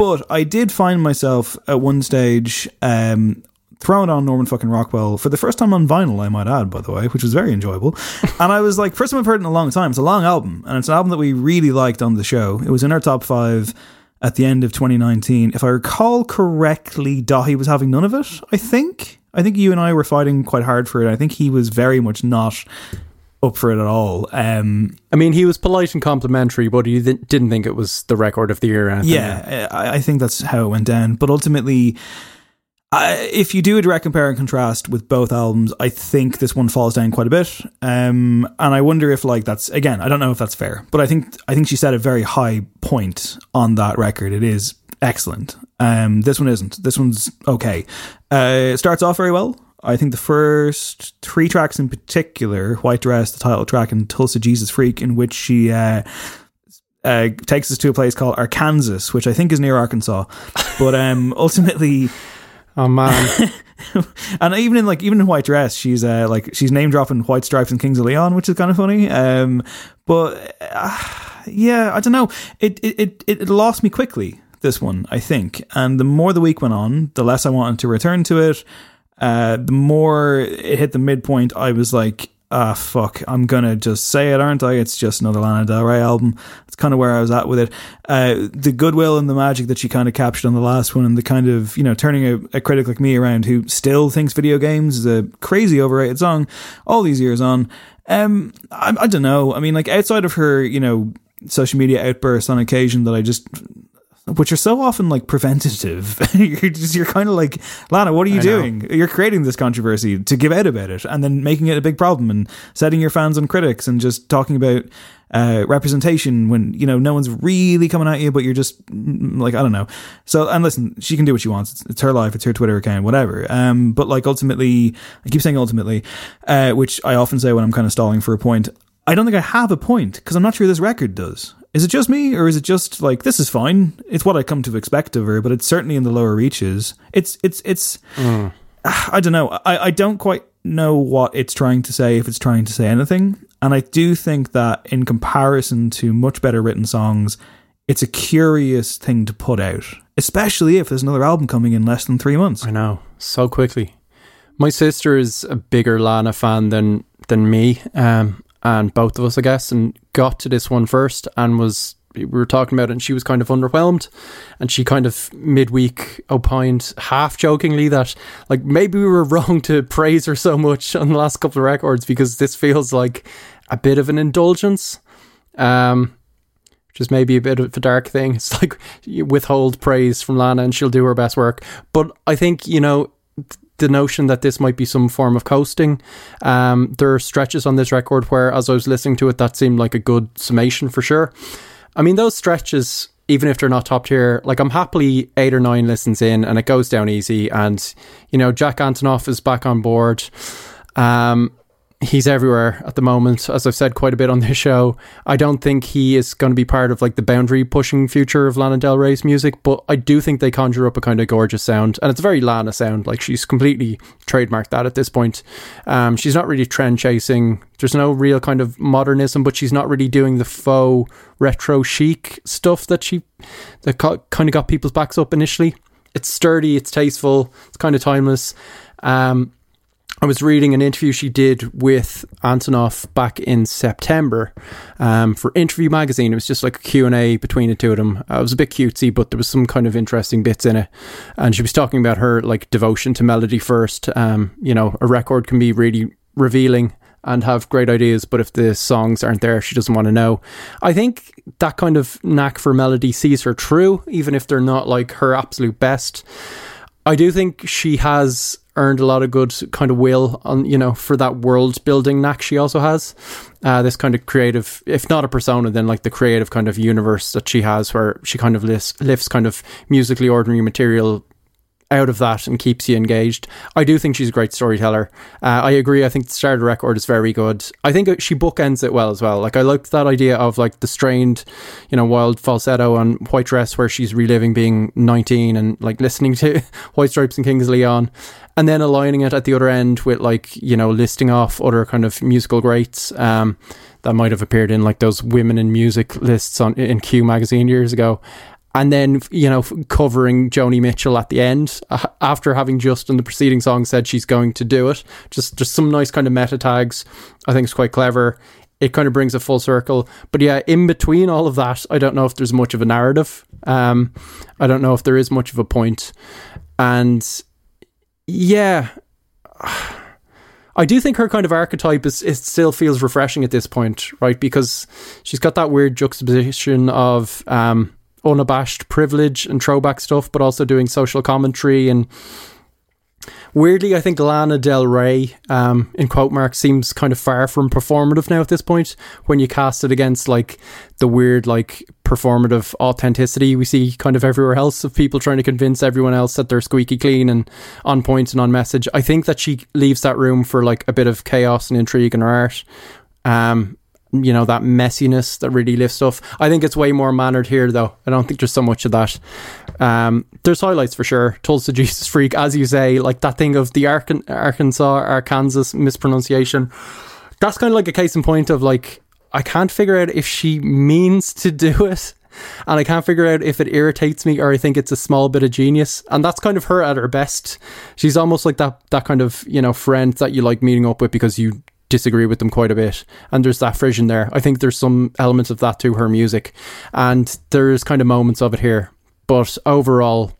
but I did find myself at one stage um, throwing on Norman fucking Rockwell for the first time on vinyl, I might add, by the way, which was very enjoyable. and I was like, first time I've heard it in a long time. It's a long album, and it's an album that we really liked on the show. It was in our top five at the end of 2019. If I recall correctly, Dahi was having none of it, I think. I think you and I were fighting quite hard for it. I think he was very much not up for it at all. Um, I mean, he was polite and complimentary, but he th- didn't think it was the record of the year. Yeah, I, I think that's how it went down. But ultimately, I, if you do a direct compare and contrast with both albums, I think this one falls down quite a bit. Um, and I wonder if like that's again, I don't know if that's fair, but I think I think she set a very high point on that record. It is excellent. Um, this one isn't. This one's okay. Uh, it starts off very well. I think the first three tracks in particular, White Dress, the title track, and Tulsa Jesus Freak, in which she uh, uh, takes us to a place called Arkansas, which I think is near Arkansas. But um, ultimately, oh man. and even in like even in white dress, she's uh, like she's name dropping White Stripes and Kings of Leon, which is kind of funny. Um, but uh, yeah, I don't know. It, it it it lost me quickly. This one, I think, and the more the week went on, the less I wanted to return to it. Uh, the more it hit the midpoint, I was like, ah, fuck, I'm gonna just say it, aren't I? It's just another Lana Del Rey album. It's kind of where I was at with it. Uh, the goodwill and the magic that she kind of captured on the last one, and the kind of, you know, turning a, a critic like me around who still thinks video games is a crazy overrated song all these years on. Um, I, I don't know. I mean, like, outside of her, you know, social media outbursts on occasion that I just which are so often like preventative. you're just, you're kind of like, Lana, what are you doing? You're creating this controversy to give out about it and then making it a big problem and setting your fans on critics and just talking about uh, representation when, you know, no one's really coming at you, but you're just mm, like, I don't know. So, and listen, she can do what she wants. It's, it's her life. It's her Twitter account, whatever. Um, but like ultimately, I keep saying ultimately, uh, which I often say when I'm kind of stalling for a point. I don't think I have a point because I'm not sure this record does. Is it just me, or is it just like this is fine? It's what I come to expect of her, but it's certainly in the lower reaches. It's it's it's. Mm. I don't know. I, I don't quite know what it's trying to say if it's trying to say anything. And I do think that in comparison to much better written songs, it's a curious thing to put out, especially if there's another album coming in less than three months. I know so quickly. My sister is a bigger Lana fan than than me, um, and both of us, I guess, and got to this one first and was we were talking about it and she was kind of underwhelmed and she kind of midweek opined half jokingly that like maybe we were wrong to praise her so much on the last couple of records because this feels like a bit of an indulgence um which is maybe a bit of a dark thing. It's like withhold praise from Lana and she'll do her best work. But I think you know the notion that this might be some form of coasting. Um, there are stretches on this record where, as I was listening to it, that seemed like a good summation for sure. I mean, those stretches, even if they're not top tier, like I'm happily eight or nine listens in and it goes down easy. And, you know, Jack Antonoff is back on board. Um, he's everywhere at the moment. As I've said quite a bit on this show, I don't think he is going to be part of like the boundary pushing future of Lana Del Rey's music, but I do think they conjure up a kind of gorgeous sound, and it's a very Lana sound. Like she's completely trademarked that at this point. Um, she's not really trend chasing. There's no real kind of modernism, but she's not really doing the faux retro chic stuff that she that kind of got people's backs up initially. It's sturdy, it's tasteful, it's kind of timeless. Um, I was reading an interview she did with Antonoff back in September um, for Interview Magazine. It was just like a Q&A between the two of them. Uh, it was a bit cutesy, but there was some kind of interesting bits in it. And she was talking about her like devotion to melody first. Um, you know, a record can be really revealing and have great ideas, but if the songs aren't there, she doesn't want to know. I think that kind of knack for melody sees her through, even if they're not like her absolute best. I do think she has earned a lot of good kind of will on you know for that world building knack she also has. Uh, this kind of creative if not a persona then like the creative kind of universe that she has where she kind of lifts, lifts kind of musically ordinary material out of that and keeps you engaged. I do think she's a great storyteller. Uh, I agree. I think the starter record is very good. I think she bookends it well as well. Like I liked that idea of like the strained, you know, wild falsetto on White Dress where she's reliving being 19 and like listening to White Stripes and Kings Leon and then aligning it at the other end with like, you know, listing off other kind of musical greats. Um, that might have appeared in like those women in music lists on in Q magazine years ago and then you know covering Joni Mitchell at the end uh, after having just in the preceding song said she's going to do it. Just just some nice kind of meta tags. I think it's quite clever. It kind of brings a full circle. But yeah, in between all of that, I don't know if there's much of a narrative. Um, I don't know if there is much of a point. And yeah. I do think her kind of archetype is it still feels refreshing at this point, right? Because she's got that weird juxtaposition of um, unabashed privilege and throwback stuff, but also doing social commentary and Weirdly, I think Lana Del Rey, um, in quote marks, seems kind of far from performative now at this point. When you cast it against like the weird, like performative authenticity we see kind of everywhere else of people trying to convince everyone else that they're squeaky clean and on point and on message. I think that she leaves that room for like a bit of chaos and intrigue in her art. Um, you know that messiness that really lifts stuff. I think it's way more mannered here, though. I don't think there's so much of that. Um, there's highlights for sure. Tulsa Jesus Freak, as you say, like that thing of the Arkan- Arkansas, Arkansas mispronunciation. That's kind of like a case in point of like I can't figure out if she means to do it. And I can't figure out if it irritates me or I think it's a small bit of genius. And that's kind of her at her best. She's almost like that that kind of, you know, friend that you like meeting up with because you disagree with them quite a bit. And there's that frisson there. I think there's some elements of that to her music. And there's kind of moments of it here. But overall,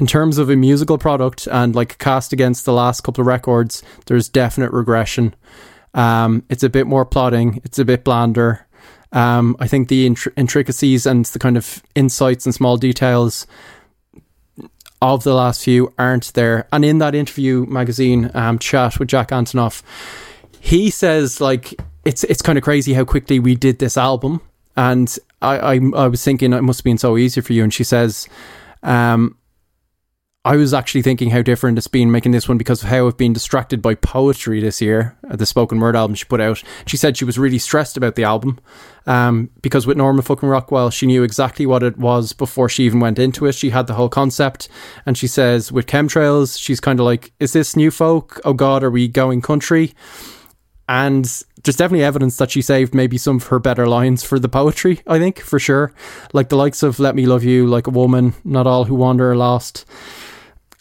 in terms of a musical product and like cast against the last couple of records, there's definite regression. Um, it's a bit more plodding, it's a bit blander. Um, I think the intri- intricacies and the kind of insights and small details of the last few aren't there. And in that interview magazine um, chat with Jack Antonoff, he says like it's it's kind of crazy how quickly we did this album. And I I, I was thinking it must have been so easy for you. And she says, um, I was actually thinking how different it's been making this one because of how I've been distracted by poetry this year, uh, the spoken word album she put out. She said she was really stressed about the album um, because with Norman fucking Rockwell, she knew exactly what it was before she even went into it. She had the whole concept. And she says with chemtrails, she's kind of like, is this new folk? Oh God, are we going country? And there's definitely evidence that she saved maybe some of her better lines for the poetry, I think, for sure. Like the likes of Let Me Love You, Like a Woman, Not All Who Wander Are Lost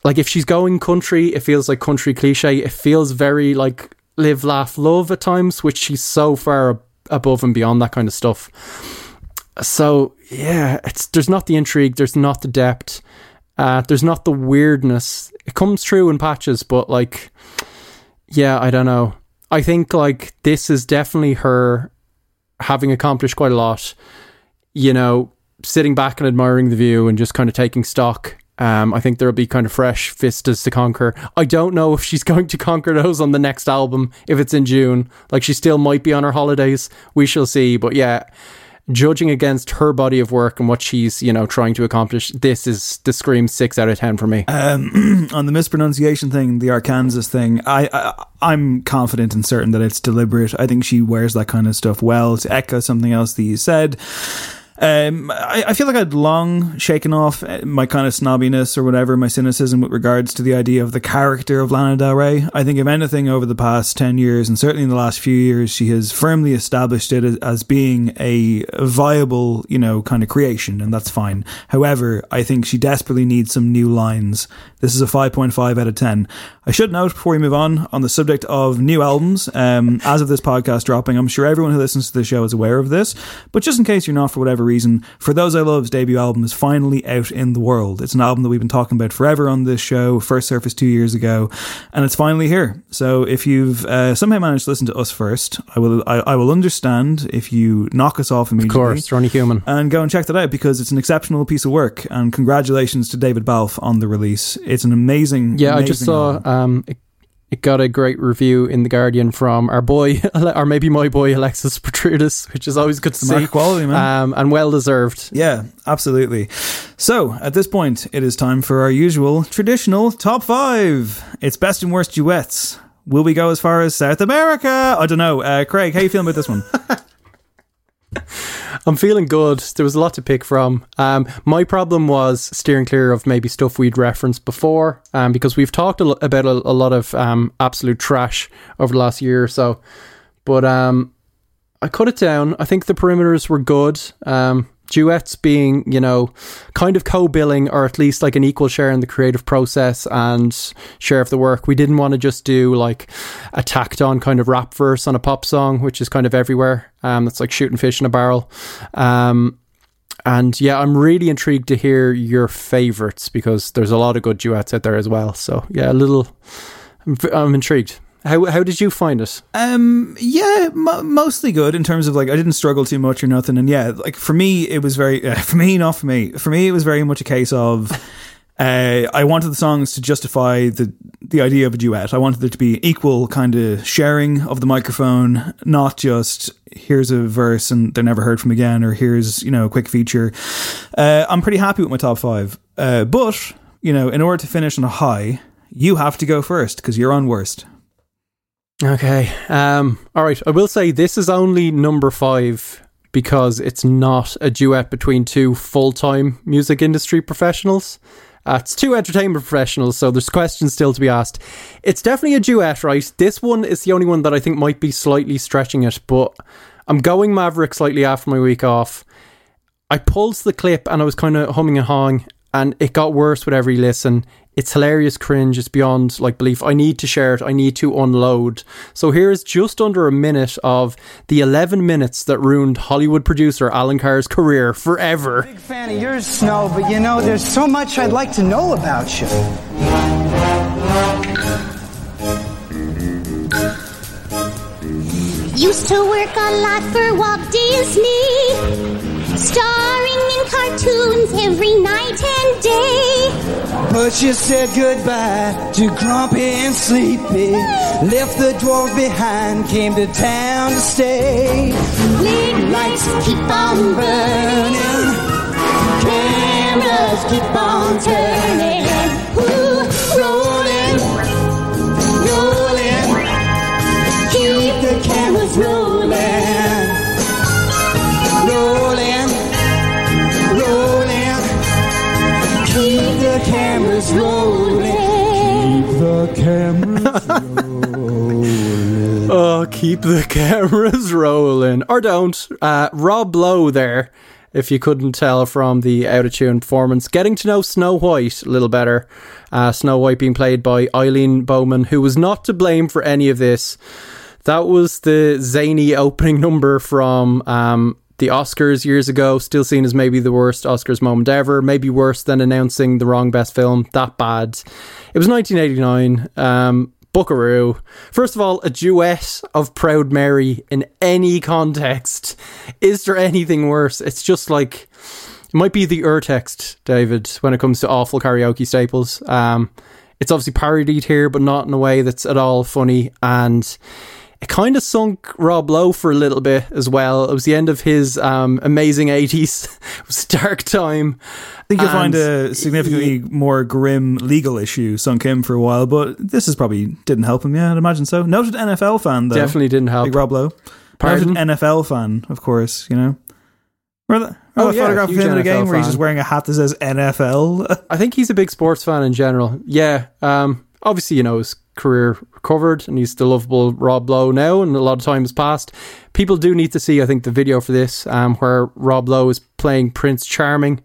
like if she's going country, it feels like country cliche. It feels very like live, laugh, love at times, which she's so far above and beyond that kind of stuff. So yeah, it's there's not the intrigue, there's not the depth, uh, there's not the weirdness. It comes true in patches, but like, yeah, I don't know. I think like this is definitely her having accomplished quite a lot. You know, sitting back and admiring the view and just kind of taking stock um, I think there'll be kind of fresh vistas to conquer. I don't know if she's going to conquer those on the next album if it's in June. Like she still might be on her holidays. We shall see. But yeah, judging against her body of work and what she's you know trying to accomplish, this is the scream six out of ten for me. Um, on the mispronunciation thing, the Arkansas thing, I, I I'm confident and certain that it's deliberate. I think she wears that kind of stuff well. To echo something else that you said. Um, I, I, feel like I'd long shaken off uh, my kind of snobbiness or whatever, my cynicism with regards to the idea of the character of Lana Del Rey. I think, if anything, over the past 10 years, and certainly in the last few years, she has firmly established it as, as being a viable, you know, kind of creation, and that's fine. However, I think she desperately needs some new lines. This is a 5.5 out of 10. I should note before we move on on the subject of new albums, um, as of this podcast dropping, I'm sure everyone who listens to the show is aware of this, but just in case you're not for whatever reason, For Those I Love's debut album is finally out in the world. It's an album that we've been talking about forever on this show, first surfaced two years ago, and it's finally here. So if you've uh, somehow managed to listen to us first, I will I, I, will understand if you knock us off immediately. Of course, you're only human. And go and check that out because it's an exceptional piece of work. And congratulations to David Balfe on the release. It's an amazing. Yeah, amazing I just saw um, it, it, got a great review in the Guardian from our boy, or maybe my boy Alexis Petridis, which is always good to see. Quality, man, um, and well deserved. Yeah, absolutely. So at this point, it is time for our usual traditional top five. It's best and worst duets. Will we go as far as South America? I don't know. Uh, Craig, how you feeling about this one? I'm feeling good. There was a lot to pick from. Um, my problem was steering clear of maybe stuff we'd referenced before, um, because we've talked a lo- about a, a, lot of um, absolute trash over the last year or so. But um, I cut it down. I think the perimeters were good. Duets being, you know, kind of co billing or at least like an equal share in the creative process and share of the work. We didn't want to just do like a tacked on kind of rap verse on a pop song, which is kind of everywhere. Um, that's like shooting fish in a barrel. Um, and yeah, I'm really intrigued to hear your favorites because there's a lot of good duets out there as well. So yeah, a little, I'm, I'm intrigued. How how did you find it? Um, yeah, mo- mostly good in terms of like I didn't struggle too much or nothing, and yeah, like for me it was very uh, for me not for me for me it was very much a case of. Uh, I wanted the songs to justify the the idea of a duet. I wanted there to be equal kind of sharing of the microphone, not just here's a verse and they're never heard from again, or here's you know a quick feature. Uh, I'm pretty happy with my top five, uh, but you know, in order to finish on a high, you have to go first because you're on worst. Okay. Um, all right. I will say this is only number five because it's not a duet between two full time music industry professionals. Uh, it's two entertainment professionals, so there's questions still to be asked. It's definitely a duet, right? This one is the only one that I think might be slightly stretching it, but I'm going Maverick slightly after my week off. I pulled the clip and I was kind of humming and hawing, and it got worse with every listen. It's hilarious cringe. It's beyond like belief. I need to share it. I need to unload. So here's just under a minute of the 11 minutes that ruined Hollywood producer Allan Carr's career forever. Big fan of yours, Snow, but you know, there's so much I'd like to know about you. Used to work a lot for Walt Disney, starring in cartoons every night and day. But you said goodbye to Grumpy and Sleepy. Left the dwarf behind, came to town to stay. Big lights keep on burning, cameras keep on turning. Ooh, rolling, rolling. Keep the cameras Rolling, Cameras Oh, keep the cameras rolling. Or don't. Uh, Rob Lowe there, if you couldn't tell from the out of tune performance. Getting to know Snow White a little better. Uh, Snow White being played by Eileen Bowman, who was not to blame for any of this. That was the zany opening number from um, the Oscars years ago, still seen as maybe the worst Oscars moment ever, maybe worse than announcing the wrong best film. That bad. It was 1989. Um, Buckaroo. First of all, a duet of Proud Mary in any context. Is there anything worse? It's just like it might be the urtext, David, when it comes to awful karaoke staples. Um, it's obviously parodied here, but not in a way that's at all funny. And it kind of sunk Rob Lowe for a little bit as well. It was the end of his um, amazing 80s. it was a dark time. I think you'll find a significantly more grim legal issue sunk him for a while, but this is probably didn't help him. Yeah, I'd imagine so. Noted NFL fan though. Definitely didn't help. Big Rob Lowe. Pardon? Noted NFL fan, of course. You know. Remember that, Oh, that yeah, photograph of him in a game where he's just wearing a hat that says NFL. I think he's a big sports fan in general. Yeah. Um, obviously, you know, his career recovered and he's the lovable Rob Lowe now, and a lot of time has passed. People do need to see, I think, the video for this, um, where Rob Lowe is playing Prince Charming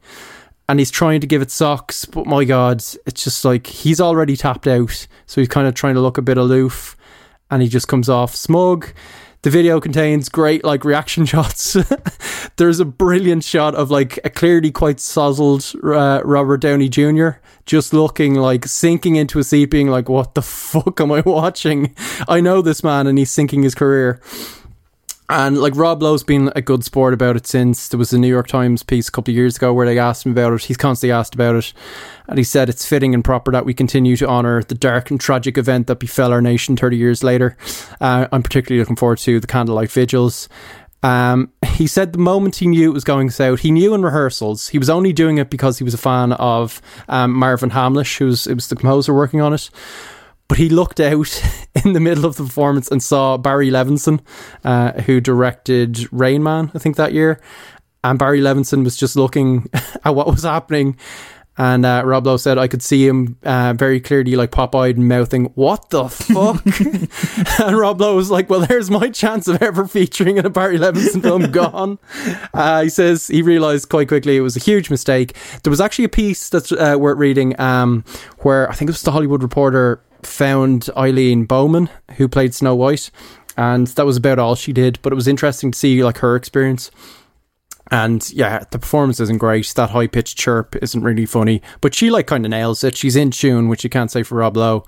and he's trying to give it socks, but my God, it's just like he's already tapped out. So he's kind of trying to look a bit aloof and he just comes off smug. The video contains great like reaction shots. There's a brilliant shot of like a clearly quite sozzled uh, Robert Downey Jr. just looking like sinking into a seat, being like, "What the fuck am I watching?" I know this man, and he's sinking his career. And like Rob Lowe's been a good sport about it since there was a New York Times piece a couple of years ago where they asked him about it. He's constantly asked about it. And he said it's fitting and proper that we continue to honour the dark and tragic event that befell our nation 30 years later. Uh, I'm particularly looking forward to the candlelight vigils. Um, he said the moment he knew it was going south, he knew in rehearsals. He was only doing it because he was a fan of um, Marvin Hamlisch, who's it was the composer working on it. But he looked out in the middle of the performance and saw Barry Levinson, uh, who directed Rain Man, I think that year. And Barry Levinson was just looking at what was happening. And uh, Rob Lowe said, I could see him uh, very clearly, like pop eyed and mouthing, What the fuck? and Rob Lowe was like, Well, there's my chance of ever featuring in a Barry Levinson film gone. Uh, he says he realised quite quickly it was a huge mistake. There was actually a piece that's uh, worth reading um, where I think it was the Hollywood Reporter found Eileen Bowman, who played Snow White. And that was about all she did, but it was interesting to see like her experience. And yeah, the performance isn't great. That high pitched chirp isn't really funny, but she like kind of nails it. She's in tune, which you can't say for Rob Lowe.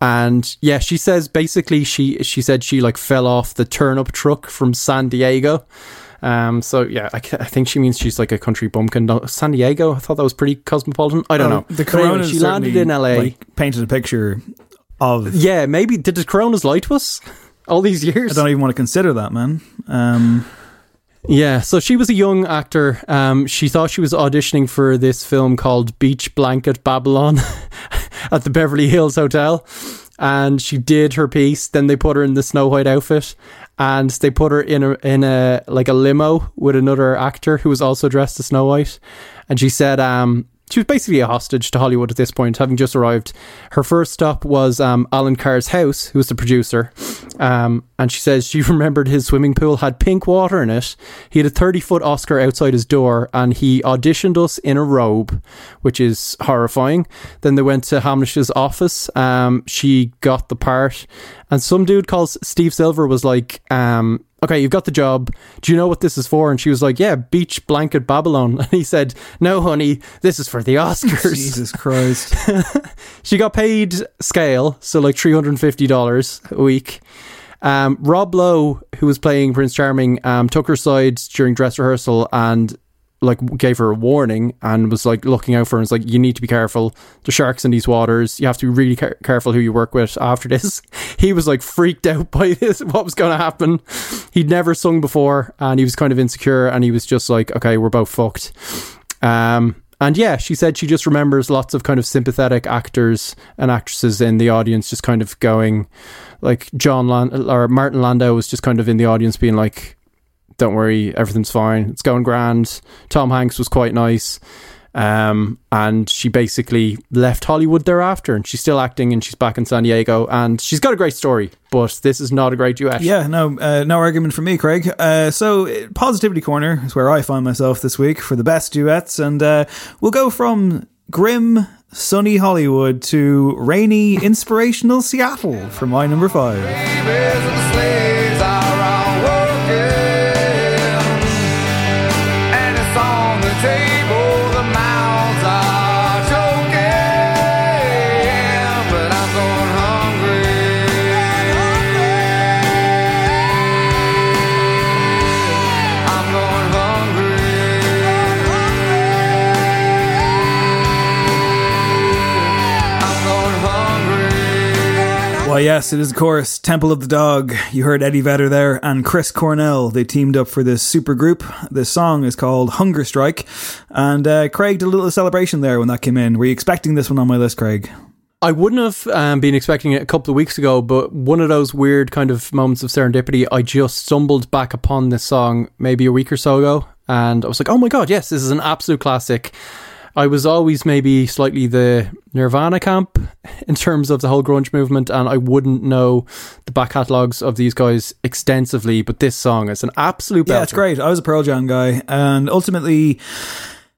And yeah, she says basically she she said she like fell off the turnip truck from San Diego. Um, so yeah, I, I, think she means she's like a country bumpkin. San Diego, I thought that was pretty cosmopolitan. I don't oh, know. The Corona anyway, she landed in LA, like, painted a picture of. Yeah, maybe did the Coronas lie to us all these years? I don't even want to consider that, man. Um, yeah, so she was a young actor. Um, she thought she was auditioning for this film called Beach Blanket Babylon at the Beverly Hills Hotel. And she did her piece. Then they put her in the Snow White outfit, and they put her in a in a like a limo with another actor who was also dressed as Snow White. And she said, um, she was basically a hostage to Hollywood at this point, having just arrived. Her first stop was um, Allan Carr's house, who was the producer. Um, and she says she remembered his swimming pool had pink water in it. He had a 30 foot Oscar outside his door, and he auditioned us in a robe, which is horrifying. Then they went to Hamlisch's office. Um, she got the part, and some dude called Steve Silver was like, um, okay, you've got the job. Do you know what this is for? And she was like, yeah, Beach Blanket Babylon. And he said, no, honey, this is for the Oscars. Jesus Christ. she got paid scale, so like $350 a week. Um, Rob Lowe, who was playing Prince Charming, um, took her side during dress rehearsal and like gave her a warning and was like looking out for her and was like you need to be careful. The sharks in these waters. You have to be really car- careful who you work with after this. He was like freaked out by this what was going to happen. He'd never sung before and he was kind of insecure and he was just like okay we're both fucked. Um and yeah, she said she just remembers lots of kind of sympathetic actors and actresses in the audience just kind of going like John Land- or Martin Landau was just kind of in the audience being like don't worry, everything's fine. It's going grand. Tom Hanks was quite nice. Um, and she basically left Hollywood thereafter, and she's still acting, and she's back in San Diego, and she's got a great story. But this is not a great duet. Yeah, no, uh, no argument for me, Craig. Uh, so, positivity corner is where I find myself this week for the best duets, and uh, we'll go from grim, sunny Hollywood to rainy, inspirational Seattle for my number five. Why, yes, it is, of course, Temple of the Dog. You heard Eddie Vedder there and Chris Cornell. They teamed up for this super group. This song is called Hunger Strike. And uh, Craig did a little celebration there when that came in. Were you expecting this one on my list, Craig? I wouldn't have um, been expecting it a couple of weeks ago, but one of those weird kind of moments of serendipity, I just stumbled back upon this song maybe a week or so ago. And I was like, oh my God, yes, this is an absolute classic. I was always maybe slightly the Nirvana camp in terms of the whole grunge movement, and I wouldn't know the back catalogs of these guys extensively, but this song is an absolute belter. Yeah, it's great. I was a Pearl Jam guy, and ultimately,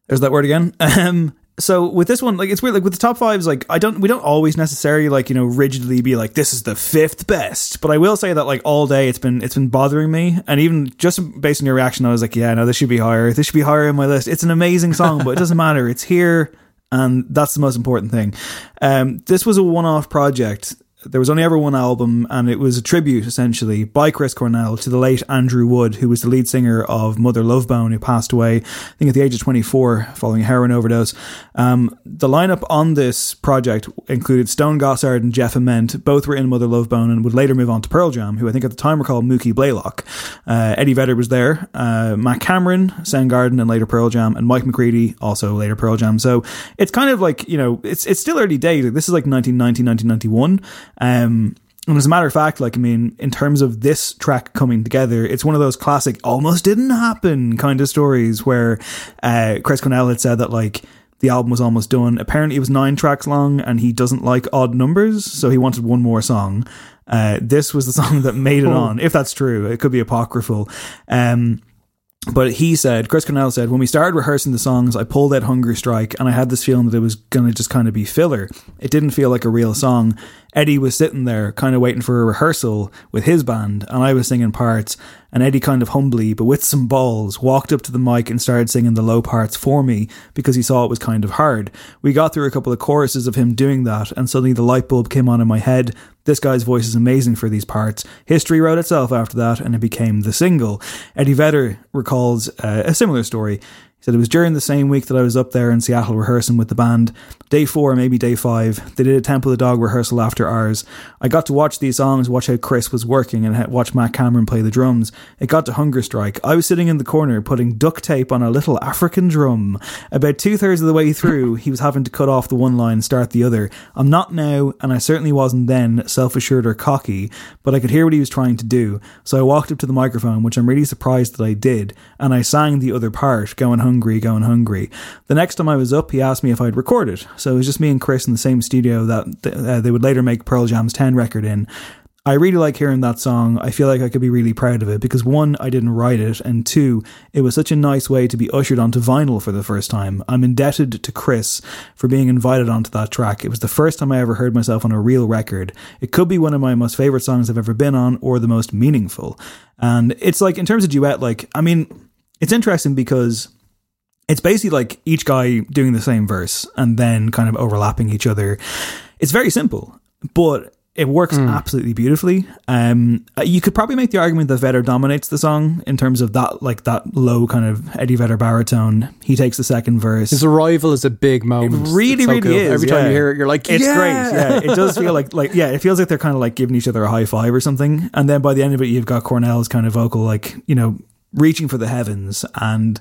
there's that word again. Um, so with this one, like it's weird. Like with the top fives, like I don't, we don't always necessarily like you know rigidly be like this is the fifth best. But I will say that like all day it's been it's been bothering me, and even just based on your reaction, I was like, yeah, no, this should be higher. This should be higher in my list. It's an amazing song, but it doesn't matter. It's here, and that's the most important thing. Um, this was a one-off project there was only ever one album, and it was a tribute essentially by Chris Cornell to the late Andrew Wood, who was the lead singer of Mother Love Bone, who passed away, I think, at the age of 24 following a heroin overdose. Um, the lineup on this project included Stone Gossard and Jeff Ament. Both were in Mother Love Bone and would later move on to Pearl Jam, who I think at the time were called Mookie Blaylock. Uh, Eddie Vedder was there, uh, Matt Cameron, Soundgarden, and later Pearl Jam, and Mike McCready, also later Pearl Jam. So it's kind of like, you know, it's, it's still early days. This is like 1990, 1991. Um, and as a matter of fact, like, I mean, in terms of this track coming together, it's one of those classic almost didn't happen kind of stories where uh, Chris Cornell had said that, like, the album was almost done. Apparently, it was nine tracks long and he doesn't like odd numbers, so he wanted one more song. Uh, this was the song that made it on, if that's true. It could be apocryphal. Um, but he said, Chris Cornell said, when we started rehearsing the songs, I pulled out Hunger Strike and I had this feeling that it was going to just kind of be filler. It didn't feel like a real song. Eddie was sitting there kind of waiting for a rehearsal with his band, and I was singing parts. And Eddie kind of humbly, but with some balls, walked up to the mic and started singing the low parts for me because he saw it was kind of hard. We got through a couple of choruses of him doing that, and suddenly the light bulb came on in my head. This guy's voice is amazing for these parts. History wrote itself after that, and it became the single. Eddie Vedder recalls uh, a similar story. Said it was during the same week that I was up there in Seattle rehearsing with the band. Day four, maybe day five, they did a Temple of the Dog rehearsal after ours. I got to watch these songs, watch how Chris was working, and watch Matt Cameron play the drums. It got to Hunger Strike. I was sitting in the corner putting duct tape on a little African drum. About two thirds of the way through, he was having to cut off the one line, and start the other. I'm not now, and I certainly wasn't then, self assured or cocky, but I could hear what he was trying to do. So I walked up to the microphone, which I'm really surprised that I did, and I sang the other part, going hungry, going hungry. The next time I was up, he asked me if I'd record it. So it was just me and Chris in the same studio that uh, they would later make Pearl Jam's 10 record in. I really like hearing that song. I feel like I could be really proud of it because one, I didn't write it, and two, it was such a nice way to be ushered onto vinyl for the first time. I'm indebted to Chris for being invited onto that track. It was the first time I ever heard myself on a real record. It could be one of my most favorite songs I've ever been on or the most meaningful. And it's like, in terms of duet, like, I mean, it's interesting because it's basically like each guy doing the same verse and then kind of overlapping each other. It's very simple, but it works Hmm. absolutely beautifully. Um, you could probably make the argument that Vedder dominates the song in terms of that, like that low kind of Eddie Vedder baritone. He takes the second verse. His arrival is a big moment. It really, so really cool. is. Every time you hear it, you're like, it's yeah! great. Yeah, it does feel like, like, yeah, it feels like they're kind of like giving each other a high five or something. And then by the end of it, you've got Cornell's kind of vocal, like, you know, reaching for the heavens. And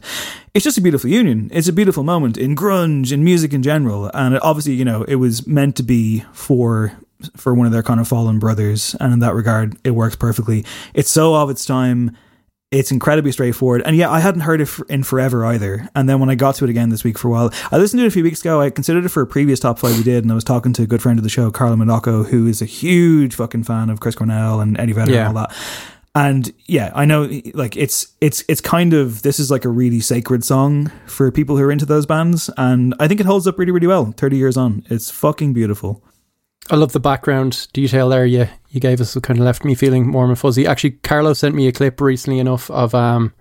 it's just a beautiful union. It's a beautiful moment in grunge, in music in general. And obviously, you know, it was meant to be for for one of their kind of fallen brothers. And in that regard, it works perfectly. It's so of its time. It's incredibly straightforward. And yeah, I hadn't heard it in forever either. And then when I got to it again this week for a while, I listened to it a few weeks ago. I considered it for a previous top five we did. And I was talking to a good friend of the show, Carla Monaco, who is a huge fucking fan of Chris Cornell and Eddie Vedder Yeah. and all that. And yeah, I know like it's it's it's kind of this is like a really sacred song for people who are into those bands and I think it holds up really really well 30 years on. It's fucking beautiful. I love the background detail there. You you gave us. Kind of left me feeling warm and fuzzy. Actually, Carlo sent me a clip recently enough of um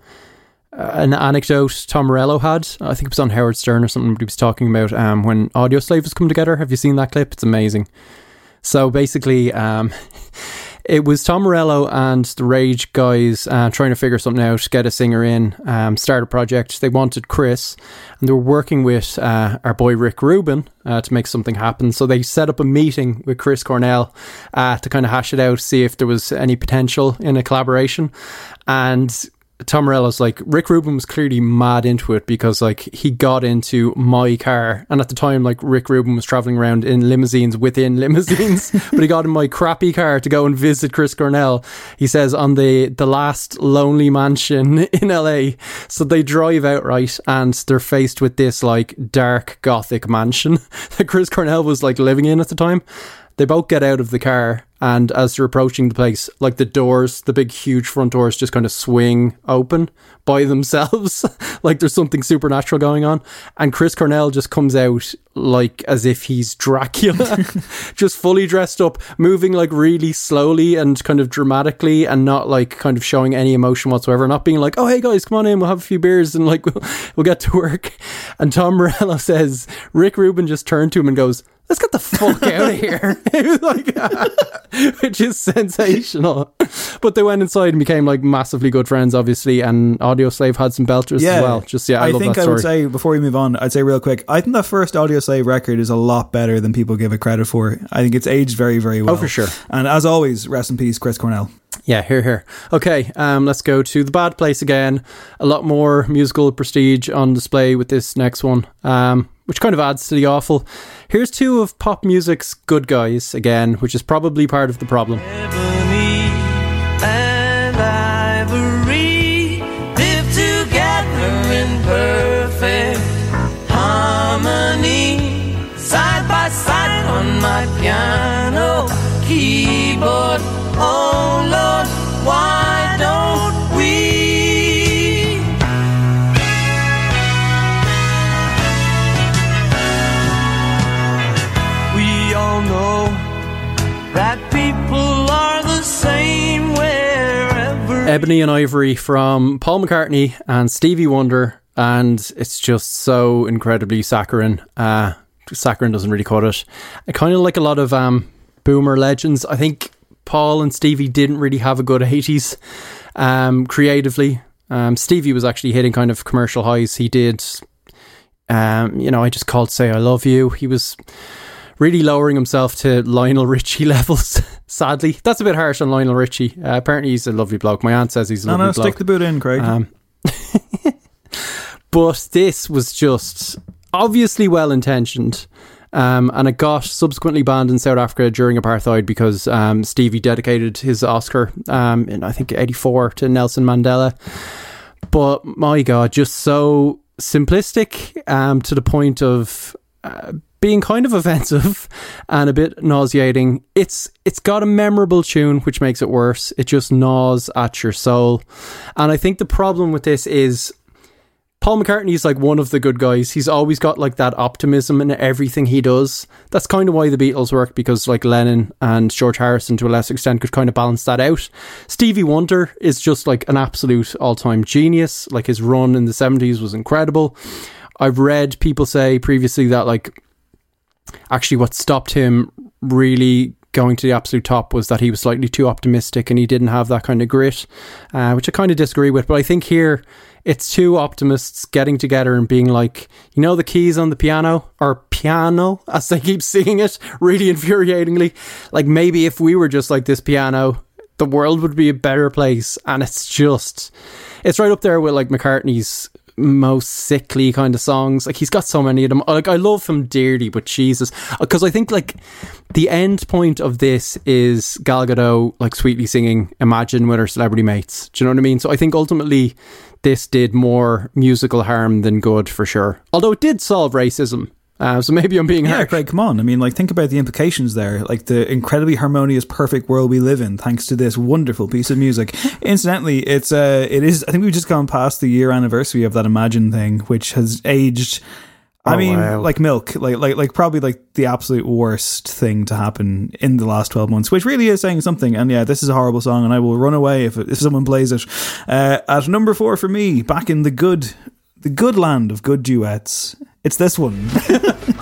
an anecdote Tom Morello had. I think it was on Howard Stern or something. He was talking about um when Audio Slave come together. Have you seen that clip? It's amazing. So basically, um, it was Tom Morello and the Rage guys uh, trying to figure something out, get a singer in, um, start a project. They wanted Chris, and they were working with uh, our boy Rick Rubin uh, to make something happen. So they set up a meeting with Chris Cornell uh, to kind of hash it out, see if there was any potential in a collaboration. And Tom Morello's like Rick Rubin was clearly mad into it because like he got into my car. And at the time like Rick Rubin was traveling around in limousines within limousines but he got in my crappy car to go and visit Chris Cornell. He says on the the last lonely mansion in LA so they drive outright and they're faced with this like dark gothic mansion that Chris Cornell was like living in at the time they both get out of the car and as they're approaching the place like the doors the big huge front doors just kind of swing open by themselves like there's something supernatural going on. And chris cornell just comes out like as if he's dracula. Just fully dressed up moving like really slowly and kind of dramatically and not like kind of showing any emotion whatsoever not being like oh hey guys come on in we'll have a few beers and like we'll, we'll get to work. And tom morello says rick rubin just turned to him and goes let's get the fuck out of here. it was like, which is sensational. But they went inside and became like massively good friends, obviously. And Audio Slave had some belters as well. Just yeah, I, love think that I would say before we move on, I'd say real quick. I think the first Audio Slave record is a lot better than people give it credit for. I think it's aged very, very well. Oh, for sure. And as always, rest in peace, Chris Cornell. Yeah, here, here. Okay, um, let's go to the bad place again. A lot more musical prestige on display with this next one, um, which kind of adds to the awful. Here's two of pop music's good guys again, which is probably part of the problem. side on my piano keyboard. Oh Lord, Ebony and Ivory from Paul McCartney and Stevie Wonder, and it's just so incredibly saccharine. Uh, saccharine doesn't really cut it. I kind of like a lot of um, boomer legends. I think Paul and Stevie didn't really have a good 80s um, creatively. Um, Stevie was actually hitting kind of commercial highs. He did, um, you know, I just called Say I Love You. He was really lowering himself to Lionel Richie levels. Sadly, that's a bit harsh on Lionel Richie. Uh, apparently, he's a lovely bloke. My aunt says he's a No, lovely no, bloke. stick the boot in, Craig. Um, but this was just obviously well intentioned. Um, and it got subsequently banned in South Africa during apartheid because um, Stevie dedicated his Oscar um, in I think '84 to Nelson Mandela. But my God, just so simplistic um, to the point of uh, being kind of offensive and a bit nauseating. It's it's got a memorable tune, which makes it worse. It just gnaws at your soul, and I think the problem with this is Paul McCartney is like one of the good guys. He's always got like that optimism in everything he does. That's kind of why the Beatles worked because like Lennon and George Harrison to a lesser extent could kind of balance that out. Stevie Wonder is just like an absolute all time genius. Like his run in the 70s was incredible. I've read people say previously that like actually what stopped him really going to the absolute top was that he was slightly too optimistic and he didn't have that kind of grit, uh, which I kind of disagree with. But I think here it's two optimists getting together and being like, you know, the keys on the piano or piano, as they keep singing it really infuriatingly. Like maybe if we were just like this piano, the world would be a better place. And it's just, it's right up there with like McCartney's most sickly kind of songs. Like he's got so many of them. Like I love him dearly, but Jesus, uh, because I think like the end point of this is Gal Gadot like sweetly singing "Imagine" with her celebrity mates. Do you know what I mean? So I think ultimately this did more musical harm than good for sure. Although it did solve racism. Uh, so maybe I'm being yeah, harsh. Craig, come on. I mean, like, think about the implications there. Like, the incredibly harmonious, perfect world we live in, thanks to this wonderful piece of music. Incidentally, it's, uh, it is, I think we've just gone past the year anniversary of that Imagine thing, which has aged. I Oh, mean, wow. like milk, like, like, like, probably like the absolute worst thing to happen in the last 12 months, which really is saying something. And yeah, this is a horrible song, and I will run away if, if someone plays it. Uh, at number four for me, back in the good, the good land of good duets, it's this one.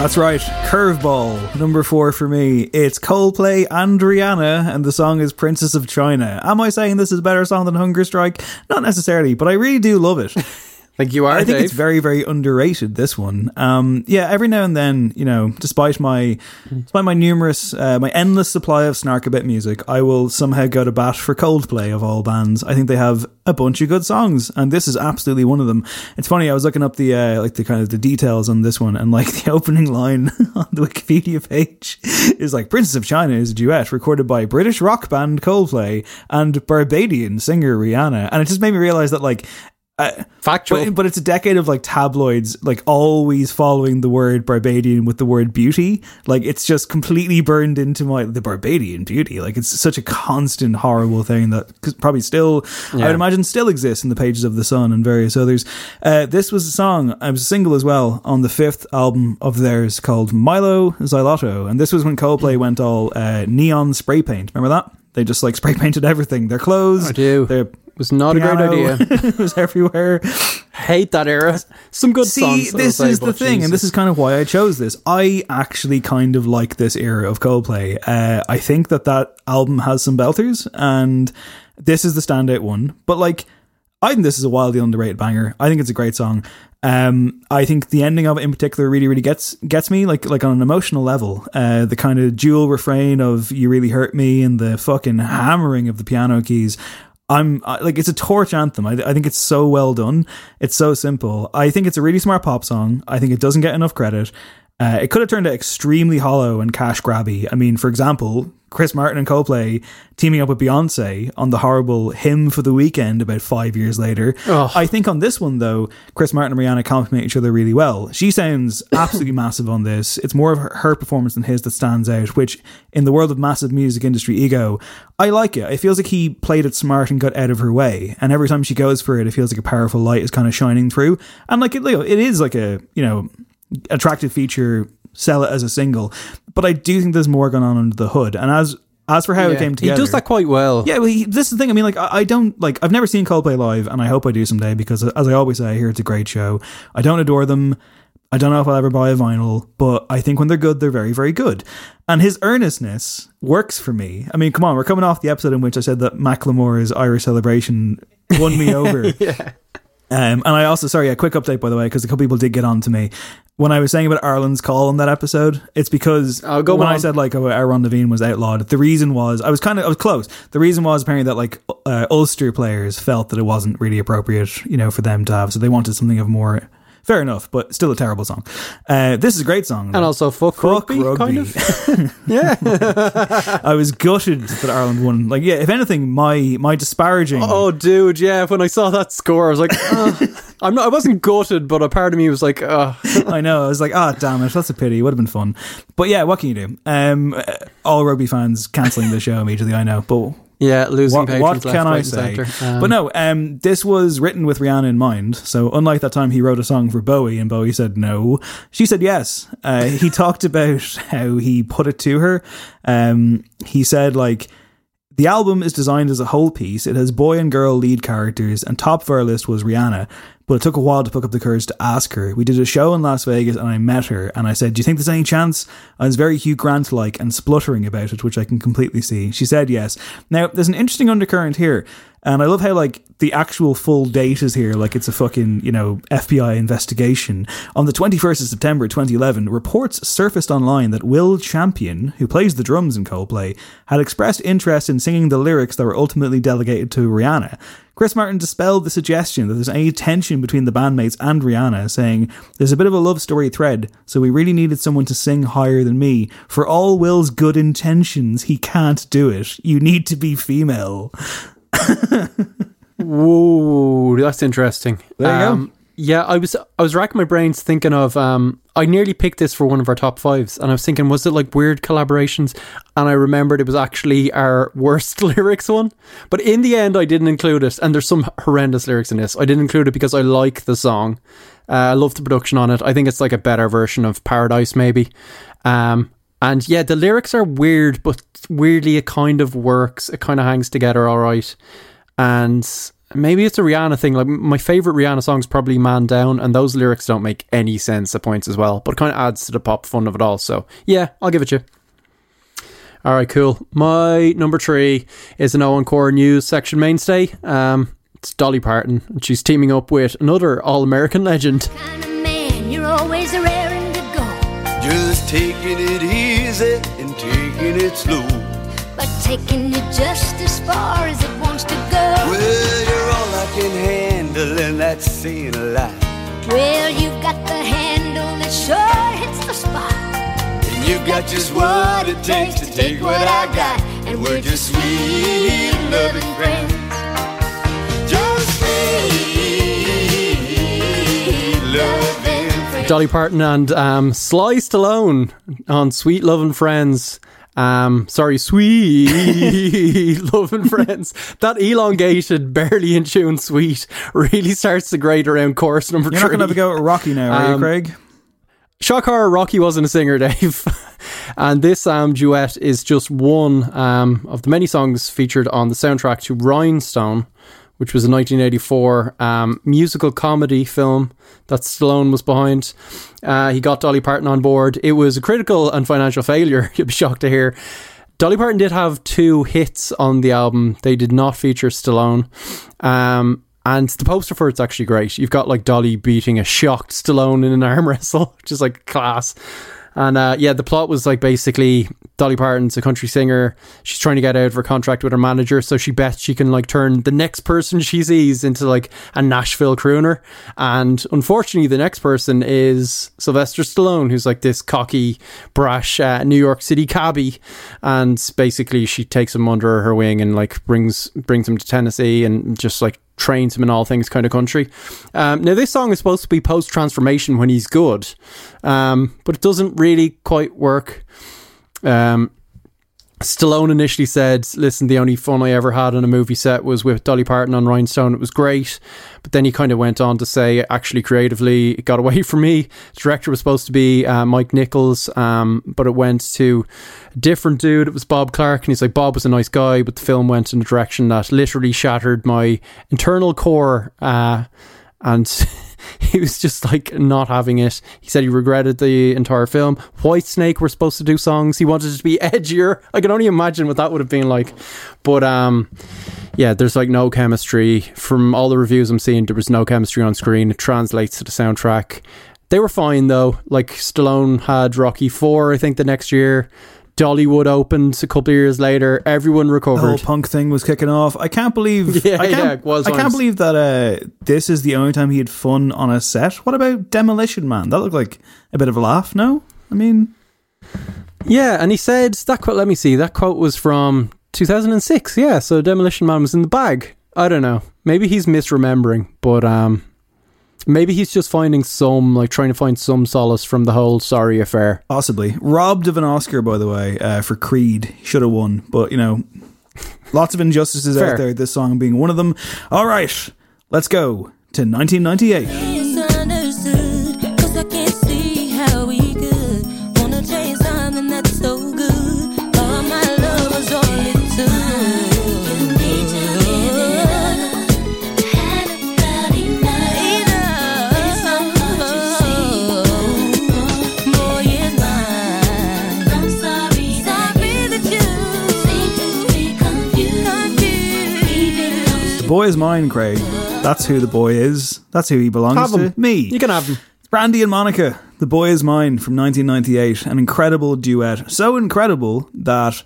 That's right. Curveball, number four for me. It's Coldplay and Rihanna, and the song is Princess of China. Am I saying this is a better song than Hunger Strike? Not necessarily, but I really do love it. Think you are, I think Dave? it's very, very underrated. This one, um, yeah. Every now and then, you know, despite my, despite my numerous, uh, my endless supply of snark about music, I will somehow go to bat for Coldplay of all bands. I think they have a bunch of good songs, and this is absolutely one of them. It's funny. I was looking up the uh, like the kind of the details on this one, and like the opening line on the Wikipedia page is like "Princess of China" is a duet recorded by British rock band Coldplay and Barbadian singer Rihanna, and it just made me realize that like. Uh, Factual. but, but it's a decade of like tabloids, like always following the word Barbadian with the word beauty. Like it's just completely burned into my the Barbadian beauty. Like it's such a constant horrible thing that 'cause probably still, I would imagine, still exists in the pages of the Sun and various others. Uh, this was a song. I was a single as well on the fifth album of theirs called Mylo Xyloto, and this was when Coldplay went all uh, neon spray paint. Remember that? They just like spray painted everything. Their clothes. I do. Their was not a great idea. it was everywhere. Hate that era. Some good See, songs. This is the thing, and this is kind of why I chose this. I actually kind of like this era of Coldplay. Uh, I think that that album has some belters, and this is the standout one. But like, I think this is a wildly underrated banger. I think it's a great song. Um, I think the ending of it in particular really, really gets gets me like like on an emotional level. Uh, the kind of dual refrain of "You really hurt me" and the fucking hammering of the piano keys. I'm like it's a torch anthem. I, I think it's so well done. It's so simple. I think it's a really smart pop song. I think it doesn't get enough credit. Uh, it could have turned out extremely hollow and cash grabby. I mean, for example, Chris Martin and Coldplay teaming up with Beyonce on the horrible Hymn for the Weekend about five years later. I think on this one, though, Chris Martin and Rihanna complement each other really well. She sounds absolutely massive on this. It's more of her, her performance than his that stands out, which in the world of massive music industry ego, I like it. It feels like he played it smart and got out of her way. And every time she goes for it, it feels like a powerful light is kind of shining through. And like it, it is like a, you know, attractive feature, sell it as a single. But I do think there's more going on under the hood. And as as for how it Yeah. came He does that quite well. Yeah, well, he, this is the thing. I mean, like, I, I don't like. I've never seen Coldplay live, and I hope I do someday because, as I always say, I hear it's a great show. I don't adore them. I don't know if I'll ever buy a vinyl, but I think when they're good, they're very, very good. And his earnestness works for me. I mean, come on, we're coming off the episode in which I said that Macklemore's Irish celebration won me over. yeah. Um, and I also, sorry, a quick update by the way, because a couple people did get on to me when I was saying about Ireland's call on that episode. It's because Oh, go when I said like oh, Amhrán na bhFiann was outlawed, the reason was I was kind of I was close. The reason was apparently that like uh, Ulster players felt that it wasn't really appropriate, you know, for them to have, so they wanted something of more. Fair enough, but still a terrible song. Uh, this is a great song, And also fuck, Fuck rugby, rugby. kind of. yeah. I was gutted that Ireland won. Like, yeah, if anything, my my disparaging. Oh, dude, yeah. When I saw that score, I was like, "Ugh." I'm not. I wasn't gutted, but a part of me was like, uh I know. I was like, ah, damn it, that's a pity. It would have been fun. But yeah, what can you do? Um, uh, all rugby fans cancelling the show immediately. I know, but yeah, losing what, patrons what can I say? Um, but no, um, this was written with Rihanna in mind. So unlike that time he wrote a song for Bowie and Bowie said no, she said yes. Uh, he talked about how he put it to her. Um, he said like. The album is designed as a whole piece. It has boy and girl lead characters, and top of our list was Rihanna. But it took a while to pick up the courage to ask her. We did a show in Las Vegas, and I met her, and I said, "Do you think there's any chance?" I was very Hugh Grant like and spluttering about it, which I can completely see. She said yes. Now, there's an interesting undercurrent here, and I love how like the actual full date is here, like it's a fucking you know FBI investigation. On the 21st of September 2011, reports surfaced online that Will Champion, who plays the drums in Coldplay, had expressed interest in singing the lyrics that were ultimately delegated to Rihanna. Chris Martin dispelled the suggestion that there's any tension between the bandmates and Rihanna, saying, There's a bit of a love story thread, so we really needed someone to sing higher than me. For all Will's good intentions, he can't do it. You need to be female. Whoa, that's interesting. There you go. um, Yeah, I was I was racking my brains thinking of um I nearly picked this for one of our top fives and I was thinking was it like weird collaborations? And I remembered it was actually our worst lyrics one. But in the end I didn't include it and there's some horrendous lyrics in this. I didn't include it because I like the song. Uh, I love the production on it. I think it's like a better version of Paradise maybe. Um and yeah the lyrics are weird but weirdly it kind of works it kind of hangs together all right and maybe it's a Rihanna thing. Like my favorite Rihanna song is probably "Man Down," and those lyrics don't make any sense at points as well, but it kind of adds to the pop fun of it all. So yeah, I'll give it you. All right, cool. My number three is an Owen Core News section mainstay. Um, it's Dolly Parton, and she's teaming up with another All American legend. Man, you're always taking it slow. but taking it just as far as it wants to go. Well, you're all I can handle, and that's saying a lot. Well, you've got the handle that sure hits the spot. And you got just what it takes to take what I got, and we're just sweet loving friends. Just sweet loving. Dolly Parton and um, Sly Stallone on Sweet Loving Friends. Um, sorry, Sweet Loving Friends. That elongated, barely in tune sweet really starts to grade around chorus number You're not three. going to a go at Rocky now, are you, Um, Craig? Shock horror, Rocky wasn't a singer, Dave. and this um, duet is just one um, of the many songs featured on the soundtrack to Rhinestone, which was a 1984 um, musical comedy film that Stallone was behind. Uh, he got Dolly Parton on board. It was a critical and financial failure, you'd be shocked to hear. Dolly Parton did have two hits on the album. They did not feature Stallone. Um, and the poster for it's actually great. You've got like Dolly beating a shocked Stallone in an arm wrestle, which is like class. And uh, yeah, the plot was like basically Dolly Parton's a country singer. She's trying to get out of her contract with her manager, so she bets she can like turn the next person she sees into like a Nashville crooner. And unfortunately, the next person is Sylvester Stallone, who's like this cocky, brash uh, New York City cabbie. And basically, she takes him under her wing and like brings brings him to Tennessee and just like trains him in all things kind of country. Um, now, this song is supposed to be post transformation when he's good, um, but it doesn't really quite work. Um, Stallone initially said, "Listen, the only fun I ever had on a movie set was with Dolly Parton on Rhinestone. It was great." But then he kind of went on to say, "Actually, creatively, it got away from me. The director was supposed to be uh, Mike Nichols, um, but it went to a different dude. It was Bob Clark, and he's like, Bob was a nice guy, but the film went in a direction that literally shattered my internal core." Uh, and he was just like not having it. He said he regretted the entire film. Whitesnake were supposed to do songs. He wanted it to be edgier. I can only imagine what that would have been like. But um, yeah, there's like no chemistry. From all the reviews I'm seeing, there was no chemistry on screen. It translates to the soundtrack. They were fine though. Like Stallone had Rocky Four, I think, the next year. Dollywood opened a couple of years later. Everyone recovered. The whole punk thing was kicking off. I can't believe. Yeah, I can't, yeah, it was I can't believe that uh, this is the only time he had fun on a set. What about Demolition Man? That looked like a bit of a laugh. No, I mean, Yeah, and he said that quote. Let me see. That quote was from 2006. Yeah, so Demolition Man was in the bag. I don't know. Maybe he's misremembering, but um, maybe he's just finding some like trying to find some solace from the whole sorry affair. possibly robbed of an Oscar, by the way, uh, for Creed. Should have won, but you know, lots of injustices out there. This song being one of them. All right, let's go to 1998. Boy is mine, Craig. That's who the boy is. That's who he belongs Have to. him. Me. You can have him. It's Brandy and Monica. The boy is mine from 1998. An incredible duet. So incredible that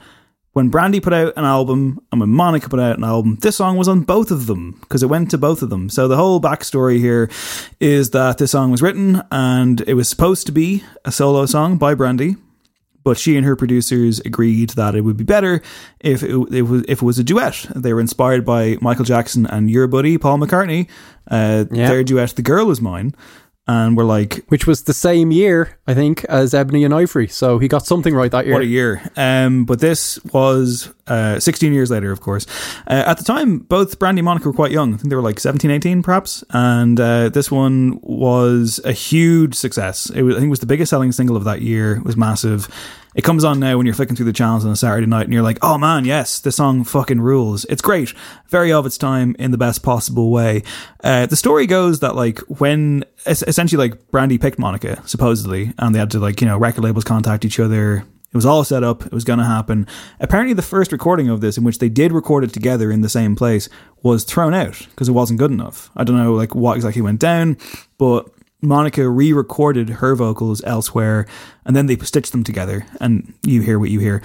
when Brandy put out an album and when Monica put out an album, this song was on both of them because it went to both of them. So the whole backstory here is that this song was written and it was supposed to be a solo song by Brandy. But she and her producers agreed that it would be better if it, it was if it was a duet. They were inspired by Michael Jackson and your buddy Paul McCartney. Uh, Yeah. Their duet, "The Girl Is Mine," and we're like, which was the same year, I think, as Ebony and Ivory. So he got something right that year. What a year. Um, but this was uh, 16 years later, of course. Uh, at the time, both Brandy and Monica were quite young. I think they were like 17, 18, perhaps. And uh, this one was a huge success. It was, I think it was the biggest selling single of that year. It was massive. It comes on now when you're flicking through the channels on a Saturday night and you're like, oh man, yes, this song fucking rules. It's great. Very of its time in the best possible way. Uh, the story goes that like when es- essentially like Brandy picked Monica, supposedly, and they had to like, you know, record labels contact each other. It was all set up. It was going to happen. Apparently, the first recording of this, in which they did record it together in the same place, was thrown out because it wasn't good enough. I don't know like what exactly went down, but Monica re-recorded her vocals elsewhere, and then they stitched them together. And you hear what you hear.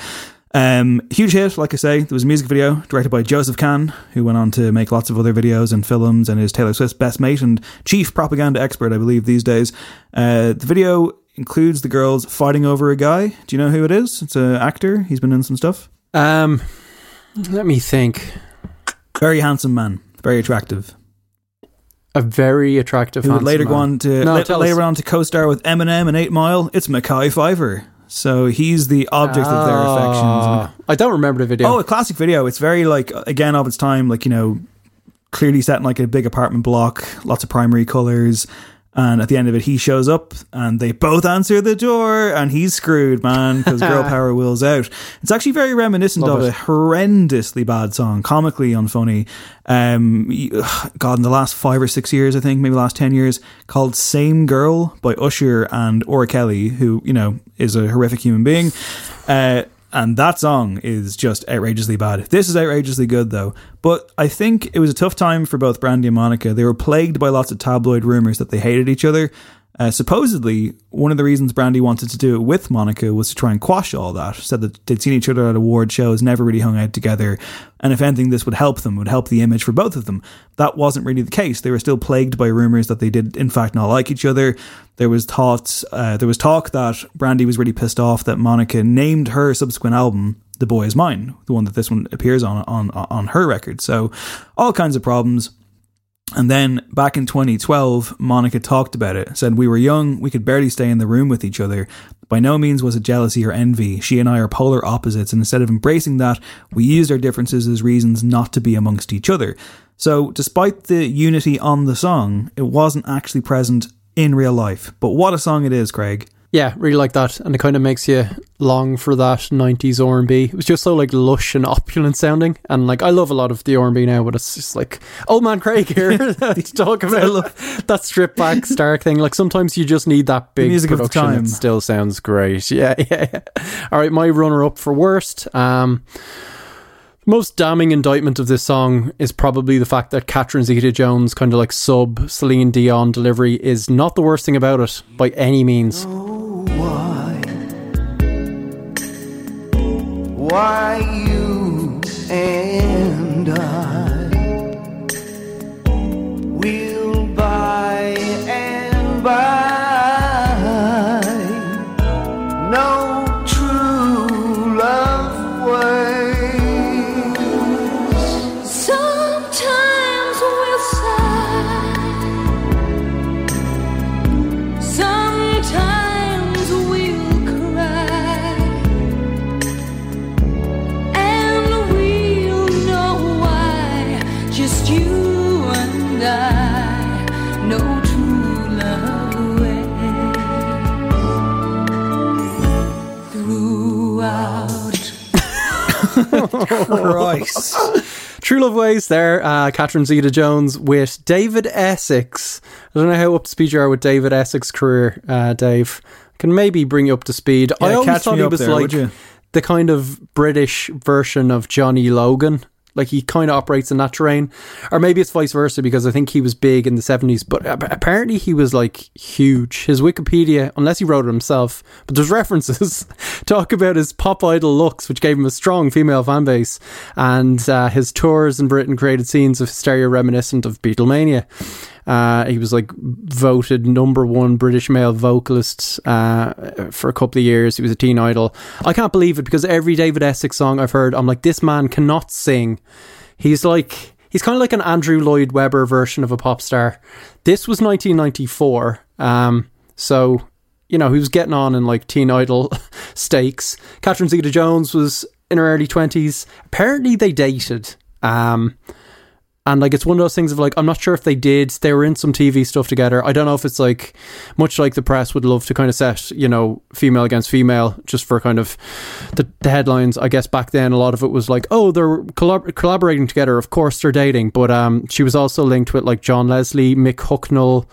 Um, huge hit, like I say. There was a music video directed by Joseph Kahn, who went on to make lots of other videos and films, and is Taylor Swift's best mate and chief propaganda expert, I believe, these days. Uh, the video includes the girls fighting over a guy. Do you know who it is? It's an actor. He's been in some stuff. Um, let me think. Very handsome man, very attractive. A very attractive. Who would later go on to No, la- later us. on to co-star with Eminem and Eight Mile. It's Mekhi Phifer. So he's the object of their affections. Ah, I don't remember the video. Oh, a classic video. It's very like again of its time, like you know, clearly set in like a big apartment block, lots of primary colors. And at the end of it, he shows up and they both answer the door and he's screwed, man, because girl power wills out. It's actually very reminiscent Love of it. a horrendously bad song, comically unfunny. Um, God, in the last five or six years, I think, maybe last 10 years, called Same Girl by Usher and R. Kelly, who, you know, is a horrific human being. Uh, and that song is just outrageously bad. This is outrageously good, though. But I think it was a tough time for both Brandy and Monica. They were plagued by lots of tabloid rumors that they hated each other. Uh, supposedly, one of the reasons Brandy wanted to do it with Monica was to try and quash all that. Said that they'd seen each other at award shows, never really hung out together, and if anything, this would help them, would help the image for both of them. That wasn't really the case. They were still plagued by rumors that they did, in fact, not like each other. There was thoughts, uh, there was talk that Brandy was really pissed off that Monica named her subsequent album "The Boy Is Mine," the one that this one appears on on on her record. So, all kinds of problems. And then back in 2012, Monica talked about it, said, We were young, we could barely stay in the room with each other. By no means was it jealousy or envy. She and I are polar opposites, and instead of embracing that, we used our differences as reasons not to be amongst each other. So, despite the unity on the song, it wasn't actually present in real life. But what a song it is, Craig. Yeah, really like that, and it kind of makes you long for that '90s R&B. It was just so like lush and opulent sounding, and like I love a lot of the R&B now, but it's just like old man Craig here to talk about that stripped back Stark thing. Like sometimes you just need that big music of the production. time. It still sounds great. Yeah, yeah, yeah. All right, my runner up for worst. Um, most damning indictment of this song is probably the fact that Catherine Zeta Jones' kind of like sub Celine Dion delivery is not the worst thing about it by any means. Why you Christ. True Love Ways there, uh, Catherine Zeta Jones with David Essex. I don't know how up to speed you are with David Essex's career, uh, Dave. Can maybe bring you up to speed. I always catch thought he was there, like the kind of British version of Johnny Logan. Like he kind of operates in that terrain, or maybe it's vice versa because I think he was big in the seventies, but apparently he was like huge. His Wikipedia, unless he wrote it himself, but there's references talk about his pop idol looks, which gave him a strong female fan base, and uh, his tours in Britain created scenes of hysteria reminiscent of Beatlemania. Uh, he was like voted number one British male vocalist uh, for a couple of years. He was a teen idol. I can't believe it because every David Essex song I've heard, I'm like, this man cannot sing. He's like, he's kind of like an Andrew Lloyd Webber version of a pop star. This was 1994. Um, so, you know, he was getting on in like teen idol stakes. Catherine Zeta Jones was in her early 20s. Apparently, they dated. Um, and like it's one of those things of like I'm not sure if they did. They were in some TV stuff together. I don't know if it's like much like the press would love to kind of set you know female against female just for kind of the, the headlines. I guess back then a lot of it was like oh they're collab- collaborating together. Of course they're dating, but um she was also linked with like John Leslie, Mick Hucknall.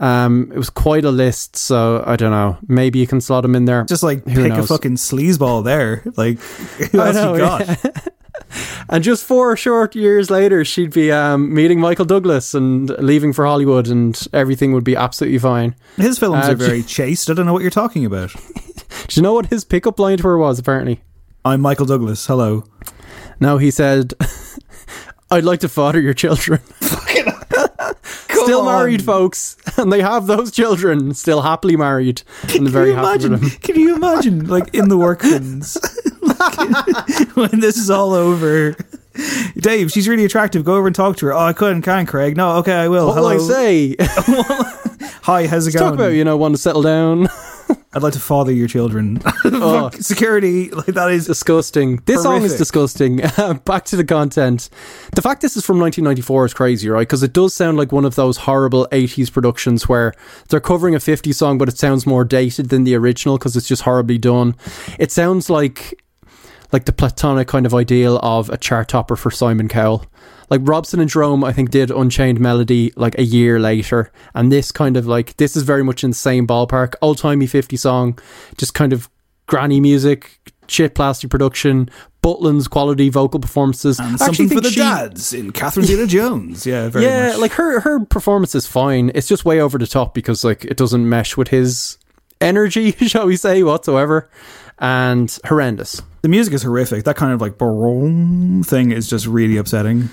Um, it was quite a list, so I don't know. Maybe you can slot him in there. Just like Who pick a knows? fucking sleazeball there. Like, who I else know, you got? yeah. And just four short years later, she'd be um, meeting Michael Douglas and leaving for Hollywood, and everything would be absolutely fine. His films Uh, are very chaste. I don't know what you're talking about. Do you know what his pickup line to her was? Apparently, I'm Michael Douglas. Hello. no. He said, "I'd like to father your children." still on. married, folks, and they have those children still happily married, and they're very can you happy imagine? Can you imagine, like in the workman's, when this is all over? Dave, she's really attractive. Go over and talk to her. Oh, I couldn't, can't, Craig. No, okay, I will. What Hello. will I say? Hi, how's it Talk going? about you know want to settle down. I'd like to father your children. Oh. Security, like that is disgusting. This song is Horrific. disgusting. Back to the content. The fact this is from 1994 is crazy, right? Because it does sound like one of those horrible 80s productions where they're covering a 50s song, but it sounds more dated than the original because it's just horribly done. It sounds like like the platonic kind of ideal of a chart topper for Simon Cowell. Like Robson and Jerome, I think, did Unchained Melody like a year later, and this kind of like this is very much in the same ballpark, old timey 50 song, just kind of granny music, shit plastic production, Butlin's quality vocal performances. And actually something for the she- dads in Catherine Zeta Jones. Yeah, very yeah, much. like her her performance is fine. It's just way over the top because like it doesn't mesh with his energy, shall we say, whatsoever, and horrendous. The music is horrific. That kind of like boom thing is just really upsetting.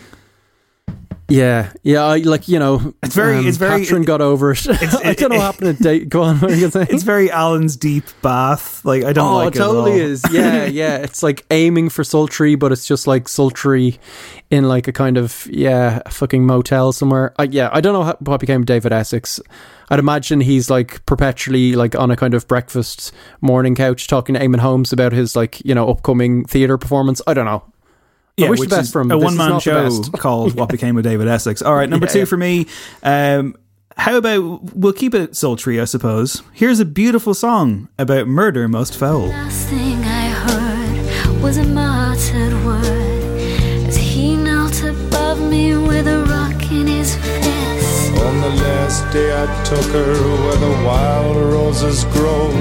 Yeah, yeah, I, like you know, It's very- um, it's very- Catherine got over it. I don't know what happened to date. Go on, what are you gonna? It's very Alan's deep bath. Like I don't oh, like it it. totally is. Yeah, yeah. It's like aiming for sultry, but it's just like sultry in like a kind of yeah, fucking motel somewhere. I, yeah, I don't know how, what became David Essex. I'd imagine he's like perpetually like on a kind of breakfast morning couch talking to Eamonn Holmes about his like you know upcoming theater performance. I don't know. I Yeah, wish which the best is from a one man show best. called "What Became of David Essex." All right, number Yeah, two yeah. for me. Um, how about we'll keep it sultry, I suppose. Here's a beautiful song about murder most foul. Last thing I heard was a martyred word as he knelt above me with a rock in his fist. On the last day I took her where the wild roses grow.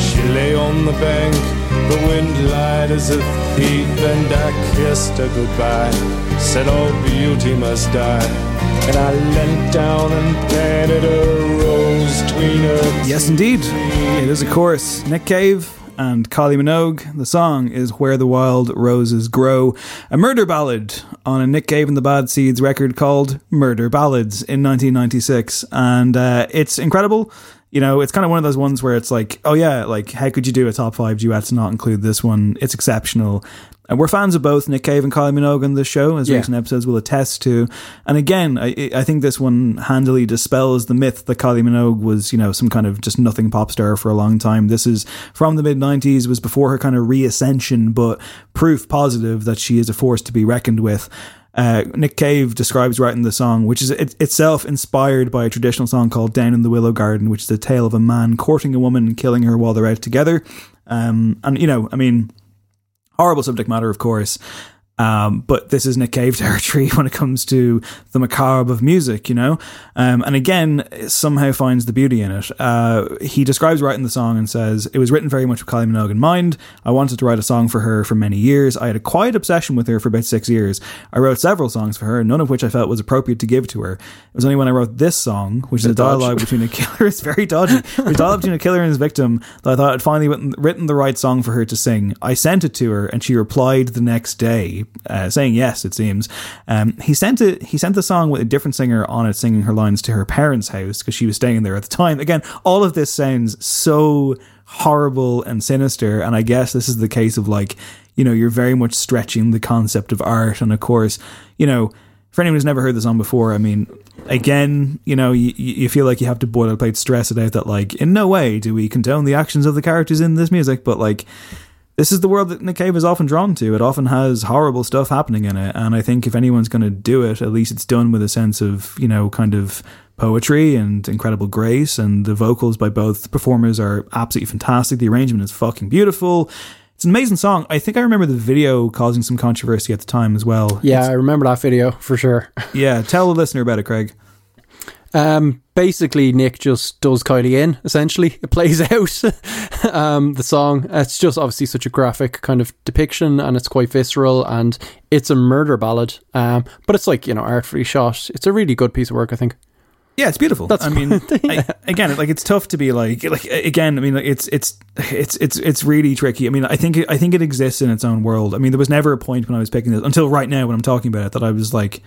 She lay on the bank, the wind lied as a thief, and I kissed her goodbye. Said all beauty must die. And I leant down and planted a rose between her Yes, indeed. It is, a chorus. Nick Cave and Kylie Minogue. The song is Where the Wild Roses Grow, a murder ballad on a Nick Cave and the Bad Seeds record called Murder Ballads in 1996. And uh, it's incredible. You know, it's kind of one of those ones where it's like, oh yeah, like, how could you do a top five duet to not include this one? It's exceptional. And we're fans of both Nick Cave and Kylie Minogue on this show, as Yeah. recent episodes will attest to. And again, I, I think this one handily dispels the myth that Kylie Minogue was, you know, some kind of just nothing pop star for a long time. This is from the mid 90s, was before her kind of reascension, but proof positive that she is a force to be reckoned with. Uh, Nick Cave describes writing the song, which is it, itself inspired by a traditional song called Down in the Willow Garden, which is a tale of a man courting a woman and killing her while they're out together. Um, and, you know, I mean, horrible subject matter, of course. Um, but this is Nick Cave territory when it comes to the macabre of music, you know? Um, and again, it somehow finds the beauty in it. Uh, he describes writing the song and says, It was written very much with Kylie Minogue in mind. I wanted to write a song for her for many years. I had a quiet obsession with her for about six years. I wrote several songs for her, none of which I felt was appropriate to give to her. It was only when I wrote this song, which is a dialogue between a killer, it's very dodgy, a dialogue between a killer and his victim, that I thought I'd finally written, written the right song for her to sing. I sent it to her and she replied the next day, uh, saying yes, it seems. Um, he sent it, he sent the song with a different singer on it singing her lines to her parents' house because she was staying there at the time. Again, all of this sounds so horrible and sinister. And I guess this is the case of like, you know, you're very much stretching the concept of art. And of course, you know, for anyone who's never heard the song before, I mean, again, you know, you, you feel like you have to boilerplate stress it out that, like, in no way do we condone the actions of the characters in this music, but, like, this is the world that Nick Cave is often drawn to. It often has horrible stuff happening in it. And I think if anyone's going to do it, at least it's done with a sense of, you know, kind of poetry and incredible grace. And the vocals by both performers are absolutely fantastic. The arrangement is fucking beautiful. It's an amazing song. I think I remember the video causing some controversy at the time as well. Yeah, I remember that video for sure. Yeah, tell the listener about it, Craig. Um, basically, Nick just does Kylie in. Essentially, it plays out um, the song. It's just obviously such a graphic kind of depiction, and it's quite visceral, and it's a murder ballad. Um, but it's like you know artfully shot. It's a really good piece of work, I think. Yeah, it's beautiful. That's I mean, I, again, like it's tough to be like, like again. I mean, like, it's it's it's it's it's really tricky. I mean, I think I think it exists in its own world. I mean, there was never a point when I was picking this until right now when I'm talking about it that I was like,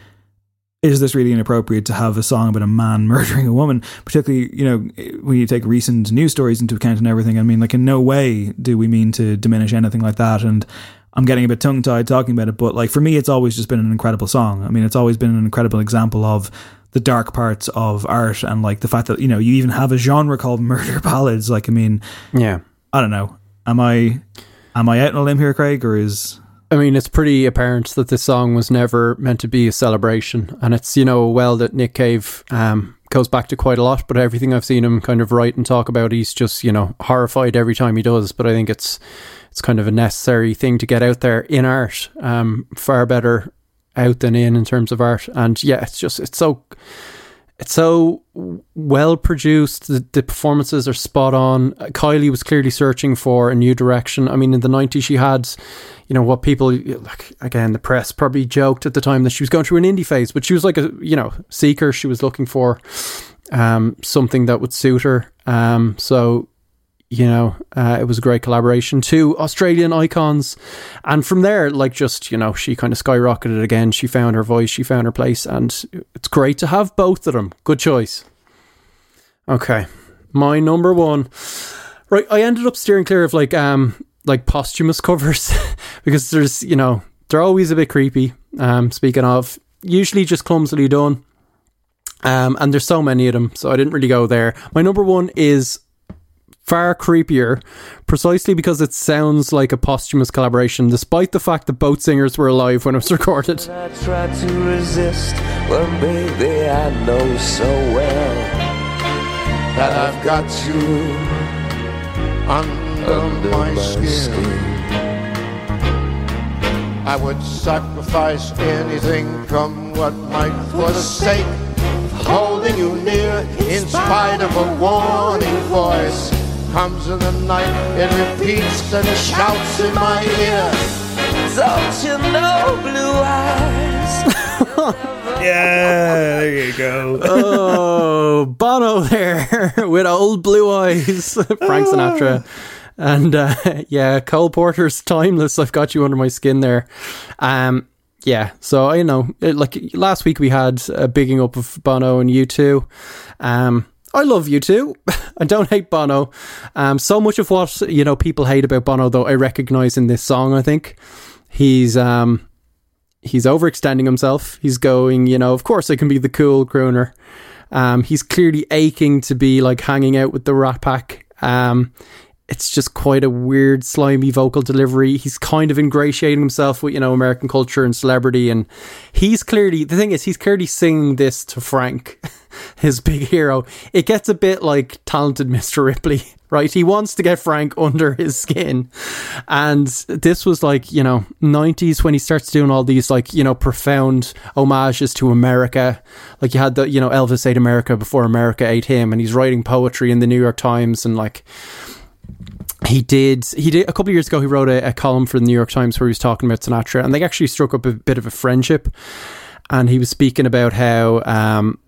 is this really inappropriate to have a song about a man murdering a woman? Particularly, you know, when you take recent news stories into account and everything. I mean, like in no way do we mean to diminish anything like that. And I'm getting a bit tongue tied talking about it, but like for me, it's always just been an incredible song. I mean, it's always been an incredible example of the dark parts of art and like the fact that you know you even have a genre called murder ballads. Like, I mean, Yeah. I don't know. Am I am I out on a limb here, Craig, or is I mean, it's pretty apparent that this song was never meant to be a celebration, and it's you know well that Nick Cave um, goes back to quite a lot. But everything I've seen him kind of write and talk about, he's just you know horrified every time he does. But I think it's it's kind of a necessary thing to get out there in art. Um, far better out than in in terms of art, and yeah, it's just it's so it's so well produced. The, the performances are spot on. Kylie was clearly searching for a new direction. I mean, in the 90s, she had, you know, what people, like, again, the press probably joked at the time that she was going through an indie phase, but she was like a, you know, seeker. She was looking for um, something that would suit her. Um, so you know, uh, it was a great collaboration. Two Australian icons, and from there, like just you know, she kind of skyrocketed again. She found her voice, she found her place, and it's great to have both of them. Good choice. Okay, my number one. Right, I ended up steering clear of like um like posthumous covers because there's you know they're always a bit creepy. Um, speaking of, usually just clumsily done. Um, and there's so many of them, so I didn't really go there. My number one is far creepier precisely because it sounds like a posthumous collaboration despite the fact that both singers were alive when it was recorded. I try to resist well baby I know so well that I've got you under, under my, my skin. skin. I would sacrifice anything come what might for the sake of holding you near in spite of a warning voice comes in the night, it repeats and it shouts in my ear. Don't you know, blue eyes? yeah, there you go. oh, Bono there with old blue eyes, Frank Sinatra. And uh, yeah, Cole Porter's timeless. I've got you under my skin there. Um, yeah, so I know, like last week we had a bigging up of Bono and U2. Um, I love you too. I don't hate Bono. Um, so much of what you know people hate about Bono, though, I recognize in this song. I think he's um, he's overextending himself. He's going, you know, of course I can be the cool crooner. Um, he's clearly aching to be like hanging out with the Rat Pack. Um, it's just quite a weird, slimy vocal delivery. He's kind of ingratiating himself with, you know, American culture and celebrity. And he's clearly, the thing is, he's clearly singing this to Frank, his big hero. It gets a bit like talented Mr. Ripley, right? He wants to get Frank under his skin. And this was like, you know, 90s when he starts doing all these, like, you know, profound homages to America. Like you had the, you know, Elvis ate America before America ate him. And he's writing poetry in the New York Times and like, he did he did a couple of years ago he wrote a, a, column for the New York Times where he was talking about Sinatra and they actually struck up a bit of a friendship. And he was speaking about how um,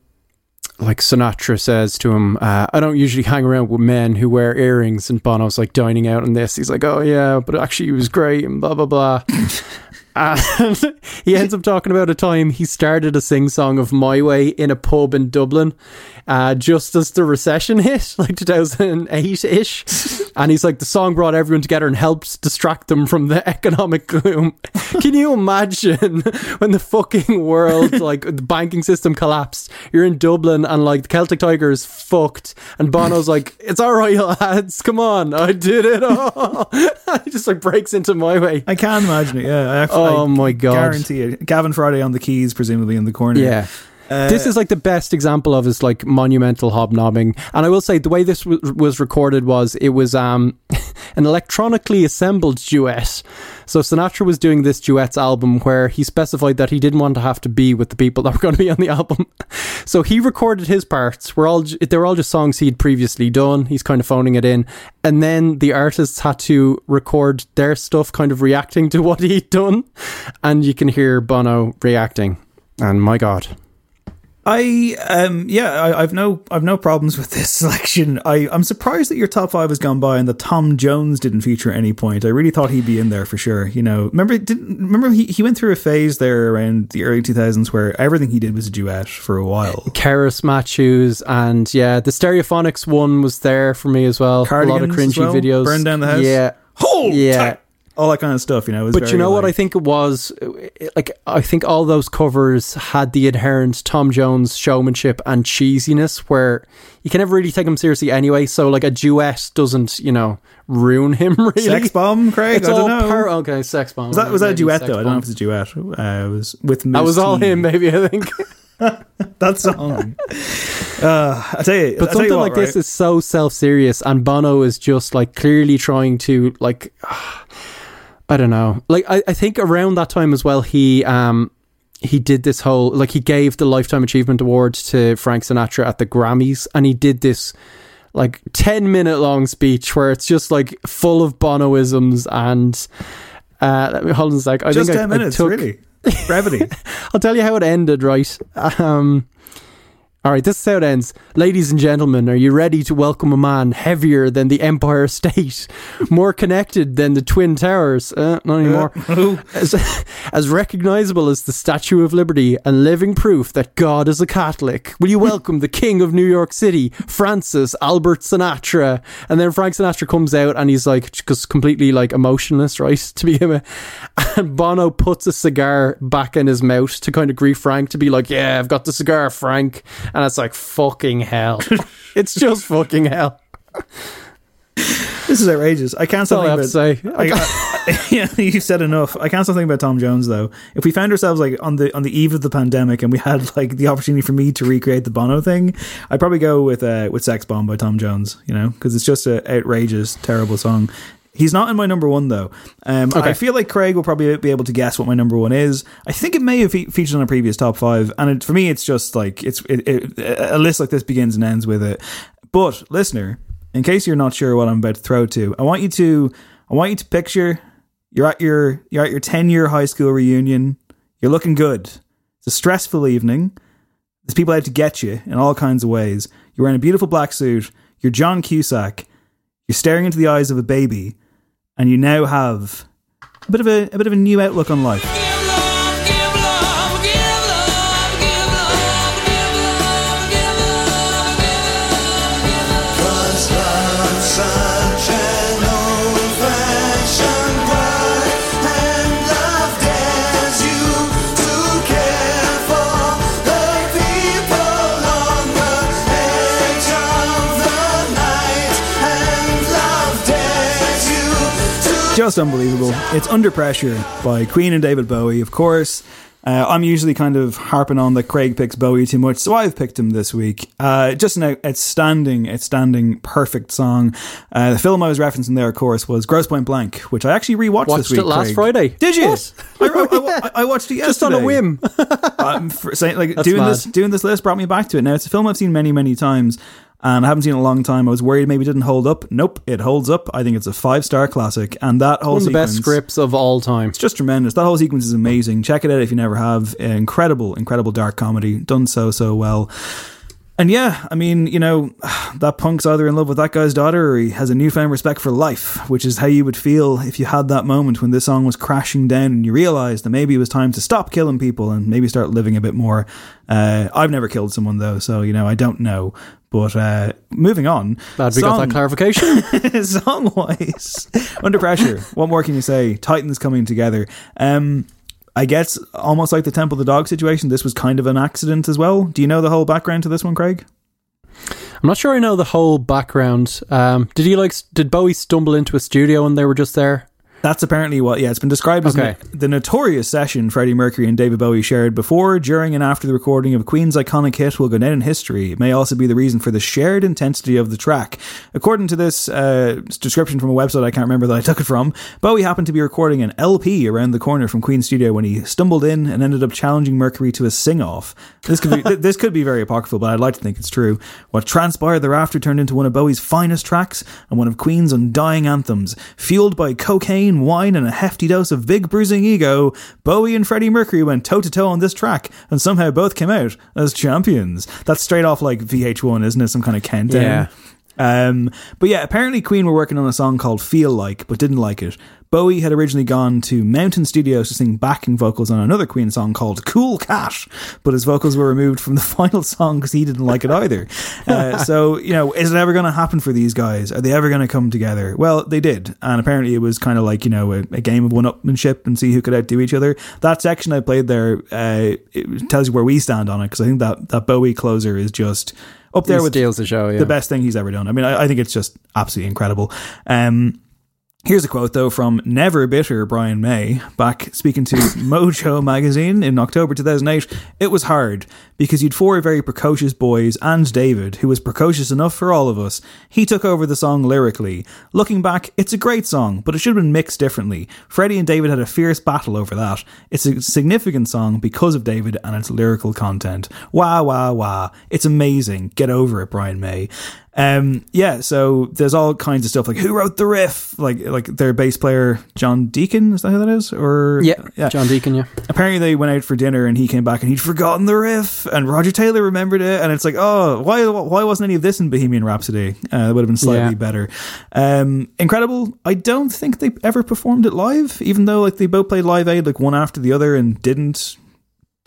like Sinatra says to him uh, I don't usually hang around with men who wear earrings and Bono's like dining out on this. He's like oh yeah but actually he was great and blah blah blah and he ends up talking about a time he started a sing song of My Way in a pub in Dublin, uh, just as the recession hit, like 2008 ish. And he's like, the song brought everyone together and helped distract them from the economic gloom. Can you imagine when the fucking world, like the banking system collapsed? You're in Dublin and like the Celtic Tiger is fucked. And Bono's like, it's all right, lads. Come on. I did it all. Just like breaks into My Way. I can imagine it. Yeah. I actually, Oh my god! Guarantee it. Gavin Friday on the keys, presumably in the corner. Yeah. Uh, this is like the best example of his like monumental hobnobbing, and I will say the way this w- was recorded was it was um, an electronically assembled duet. So Sinatra was doing this duets album where he specified that he didn't want to have to be with the people that were going to be on the album. So he recorded his parts. We're all they were all just songs he'd previously done. He's kind of phoning it in, and then the artists had to record their stuff, kind of reacting to what he'd done, and you can hear Bono reacting. And my God. I um yeah I, I've no I've no problems with this selection. I I'm surprised that your top five has gone by and that Tom Jones didn't feature at any point. I really thought he'd be in there for sure. You know, remember didn't remember he, he went through a phase there around the early 2000s where everything he did was a duet for a while. Cerys Matthews and yeah, the Stereophonics one was there for me as well. Cardigans a lot of cringy well? videos. Burn down the house. Yeah. Hold yeah. tight. All that kind of stuff, you know. But you know what I think it was? Like, I think all those covers had the inherent Tom Jones showmanship and cheesiness where you can never really take him seriously anyway. So, like, a duet doesn't, you know, ruin him really. Sex bomb, Craig. It's I don't know. par- okay, sex bomb. was that was that a duet though? I don't know Bomb. if it's a duet. Uh, it was with That was all him, maybe. I think. that song. uh, I tell you, But tell you something what, like this is so self serious, and Bono is just like clearly trying to like. I don't know. Like I, I think around that time as well, he um he did this whole like he gave the lifetime achievement award to Frank Sinatra at the Grammys, and he did this like 10 minute long speech where it's just like full of Bonoisms and uh let me hold on a sec. I Just think 10 I minutes, took- really. Brevity. I'll tell you how it ended, right? Um, all right, this is how it ends. Ladies and gentlemen, are you ready to welcome a man heavier than the Empire State, more connected than the Twin Towers? Uh, not anymore. as, as recognizable as the Statue of Liberty and living proof that God is a Catholic. Will you welcome the King of New York City, Francis Albert Sinatra? And then Frank Sinatra comes out and he's like, just completely like emotionless, right? To begin with. And Bono puts a cigar back in his mouth to kind of greet Frank to be like, yeah, I've got the cigar, Frank. And it's like, fucking hell. it's just fucking hell. This is outrageous. I can't stop thinking to about. say. I- I- yeah, you've said enough. I can't stop thinking about Tom Jones though. If we found ourselves like on the on the eve of the pandemic and we had like the opportunity for me to recreate the Bono thing, I'd probably go with uh, with "Sex Bomb" by Tom Jones. You know, because it's just an outrageous, terrible song. He's not in my number one though. Um, Okay. I feel like Craig will probably be able to guess what my number one is. I think it may have fe- featured on a previous top five, and it, for me, it's just like it's it, it, a list like this begins and ends with it. But listener, in case you're not sure what I'm about to throw to, I want you to I want you to picture you're at your you're at your 10 year high school reunion. You're looking good. It's a stressful evening. There's people out to get you in all kinds of ways. You're wearing a beautiful black suit. You're John Cusack. You're staring into the eyes of a baby, and you now have a bit of a, a bit of a new outlook on life. Just unbelievable. It's Under Pressure by Queen and David Bowie, of course. Uh, I'm usually kind of harping on that Craig picks Bowie too much, so I've picked him this week. Uh, just an outstanding, outstanding, perfect song. Uh, the film I was referencing there, of course, was Grosse Pointe Blank, which I actually rewatched Watched this week. it last Craig. Friday. Did you? What? I, I- I- I watched it yesterday. Just on a whim. um, for saying like That's doing mad. this doing this list brought me back to it. Now it's a film I've seen many many times, and I haven't seen it in a long time. I was worried maybe it didn't hold up. Nope, it holds up. I think it's a five star classic, and that whole One of the best scripts of all time. It's just tremendous. That whole sequence is amazing. Check it out if you never have. Incredible, incredible dark comedy done so so well. And yeah, I mean, you know, that punk's either in love with that guy's daughter or he has a newfound respect for life, which is how you would feel if you had that moment when this song was crashing down and you realized that maybe it was time to stop killing people and maybe start living a bit more. Uh, I've never killed someone though, so, you know, I don't know. But uh, moving on. Glad we got that clarification. song wise, under pressure. What more can you say? Titans coming together. Um, I guess almost like the Temple of the Dog situation. This was kind of an accident as well. Do you know the whole background to this one, Craig? I'm not sure I know the whole background. Um, did he like? Did Bowie stumble into a studio and they were just there? That's apparently what, yeah, it's been described as Okay. no- the notorious session Freddie Mercury and David Bowie shared before, during, and after the recording of Queen's iconic hit will go down in history. It may also be the reason for the shared intensity of the track. According to this uh, description from a website I can't remember that I took it from, Bowie happened to be recording an LP around the corner from Queen's studio when he stumbled in and ended up challenging Mercury to a sing-off. This could be th- this could be very apocryphal, but I'd like to think it's true. What transpired thereafter turned into one of Bowie's finest tracks and one of Queen's undying anthems. Fueled by cocaine, wine, and a hefty dose of big bruising ego, Bowie and Freddie Mercury went toe to toe on this track and somehow both came out as champions. That's straight off like VH1, isn't it? Some kind of countdown. Yeah. Um, but yeah, apparently Queen were working on a song called Feel Like, but didn't like it. Bowie had originally gone to Mountain Studios to sing backing vocals on another Queen song called Cool Cat, but his vocals were removed from the final song because he didn't like it either. Uh, so, you know, is it ever going to happen for these guys? Are they ever going to come together? Well, they did. And apparently it was kind of like, you know, a, a game of one upmanship and see who could outdo each other. That section I played there, uh, it tells you where we stand on it because I think that, that Bowie closer is just up there He with the show. Yeah. the best thing he's ever done. I mean, I, I think it's just absolutely incredible. Um, Here's a quote, though, from Never Bitter Brian May, back speaking to Mojo magazine in October 2008. It was hard because you'd four very precocious boys and David, who was precocious enough for all of us. He took over the song lyrically. Looking back, it's a great song, but it should have been mixed differently. Freddie and David had a fierce battle over that. It's a significant song because of David and its lyrical content. Wah, wah, wah. It's amazing. Get over it, Brian May. Um, yeah, so there's all kinds of stuff like who wrote the riff, like like their bass player John Deacon, is that who that is? Or Yeah, yeah, John Deacon, yeah. Apparently they went out for dinner and he came back and he'd forgotten the riff, and Roger Taylor remembered it, and it's like, oh, why why wasn't any of this in Bohemian Rhapsody? Uh, it would have been slightly Yeah. better. Um, incredible. I don't think they ever performed it live, even though like they both played Live Aid like one after the other and didn't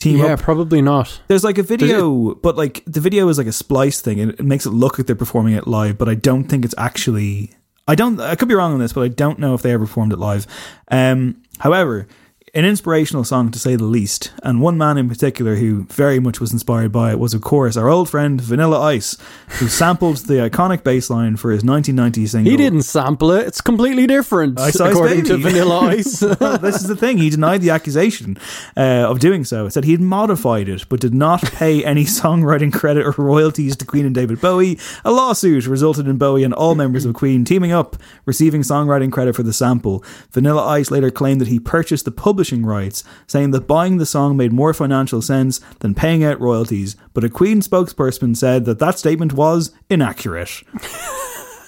team yeah, up. probably not. There's like a video, but like the video is like a splice thing, and it makes it look like they're performing it live. But I don't think it's actually. I don't. I could be wrong on this, but I don't know if they ever performed it live. Um, however, an inspirational song to say the least, and one man in particular who very much was inspired by it was, of course, our old friend Vanilla Ice, who sampled the iconic bass line for his 1990 single. He didn't sample it. It's completely different, Ice Ice according to Vanilla Ice. Well, this is the thing. He denied the accusation uh, of doing so. He said he'd modified it, but did not pay any songwriting credit or royalties to Queen and David Bowie. A lawsuit resulted in Bowie and all members of Queen teaming up, receiving songwriting credit for the sample. Vanilla Ice later claimed that he purchased the publishing rights, saying that buying the song made more financial sense than paying out royalties. But a Queen spokesperson said that that statement was inaccurate.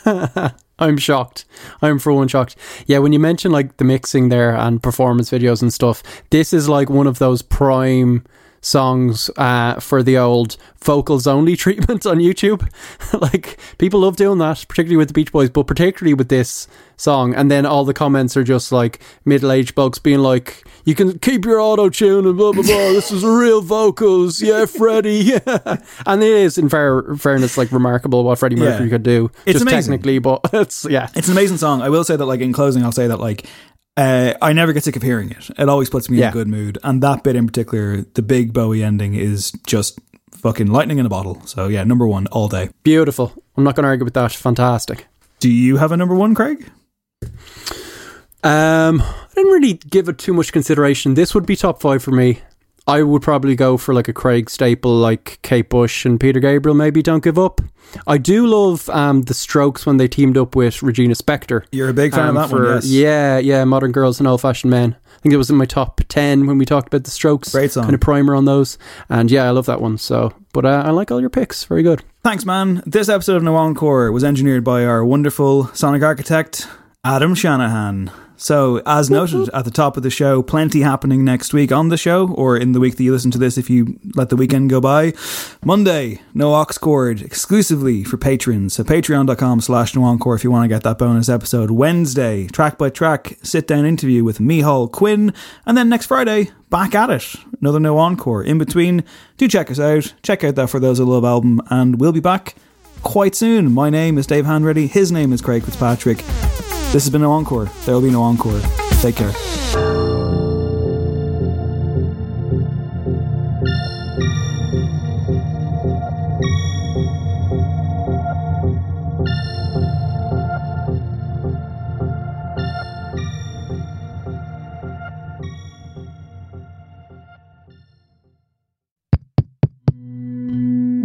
I'm shocked. I'm for one shocked. Yeah, when you mention like the mixing there and performance videos and stuff, this is like one of those prime songs uh, for the old vocals only treatment on YouTube. like people love doing that, particularly with the Beach Boys, but particularly with this song. And then all the comments are just like middle aged bugs being like, "You can keep your auto tune and blah blah blah. this is real vocals, yeah, Freddie." Yeah, and it is in fair fairness like remarkable what Freddie Mercury Yeah. could do. It's just amazing. technically, but it's yeah. It's an amazing song. I will say that, like in closing, I'll say that like uh, I never get sick of hearing it. It always puts me in a good mood, and that bit in particular, the big Bowie ending, is just fucking lightning in a bottle. So yeah, number one all day. Beautiful. I'm not going to argue with that. Fantastic. Do you have a number one, Craig? Um, I didn't really give it too much consideration. This would be top five for me. I would probably go for like a Craig staple, like Kate Bush and Peter Gabriel. Maybe don't give up. I do love um, the Strokes when they teamed up with Regina Spektor. You're a big fan um, of that one, yes. Yeah, yeah. Modern Girls and Old Fashioned Men. I think it was in my top ten when we talked about the Strokes. Great song. Kind of primer on those. And yeah, I love that one. So, but uh, I like all your picks. Very good. Thanks, man. This episode of No Encore was engineered by our wonderful sonic architect, Adam Shanahan. So, as noted at the top of the show, plenty happening next week on the show, or in the week that you listen to this if you let the weekend go by. Monday, No Aux Chord, exclusively for patrons. So, patreon.com slash No if you want to get that bonus episode. Wednesday, track by track, sit down interview with Mihal Quinn. And then next Friday, back at it. Another No Encore. In between, do check us out. Check out that For Those Who Love album, and we'll be back quite soon. My name is Dave Hanratty. His name is Craig Fitzpatrick. This has been No Encore. There will be no Encore. Take care.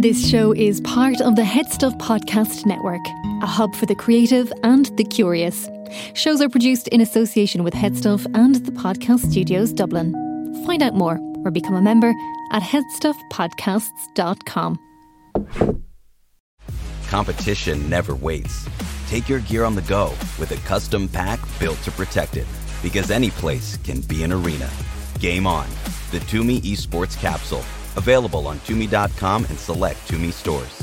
This show is part of the Headstuff Podcast Network, a hub for the creative and the curious. Shows are produced in association with Headstuff and the Podcast Studios Dublin. Find out more or become a member at headstuffpodcasts.com. Competition never waits. Take your gear on the go with a custom pack built to protect it. Because any place can be an arena. Game on. The Tumi Esports Capsule. Available on Tumi.com and select Tumi stores.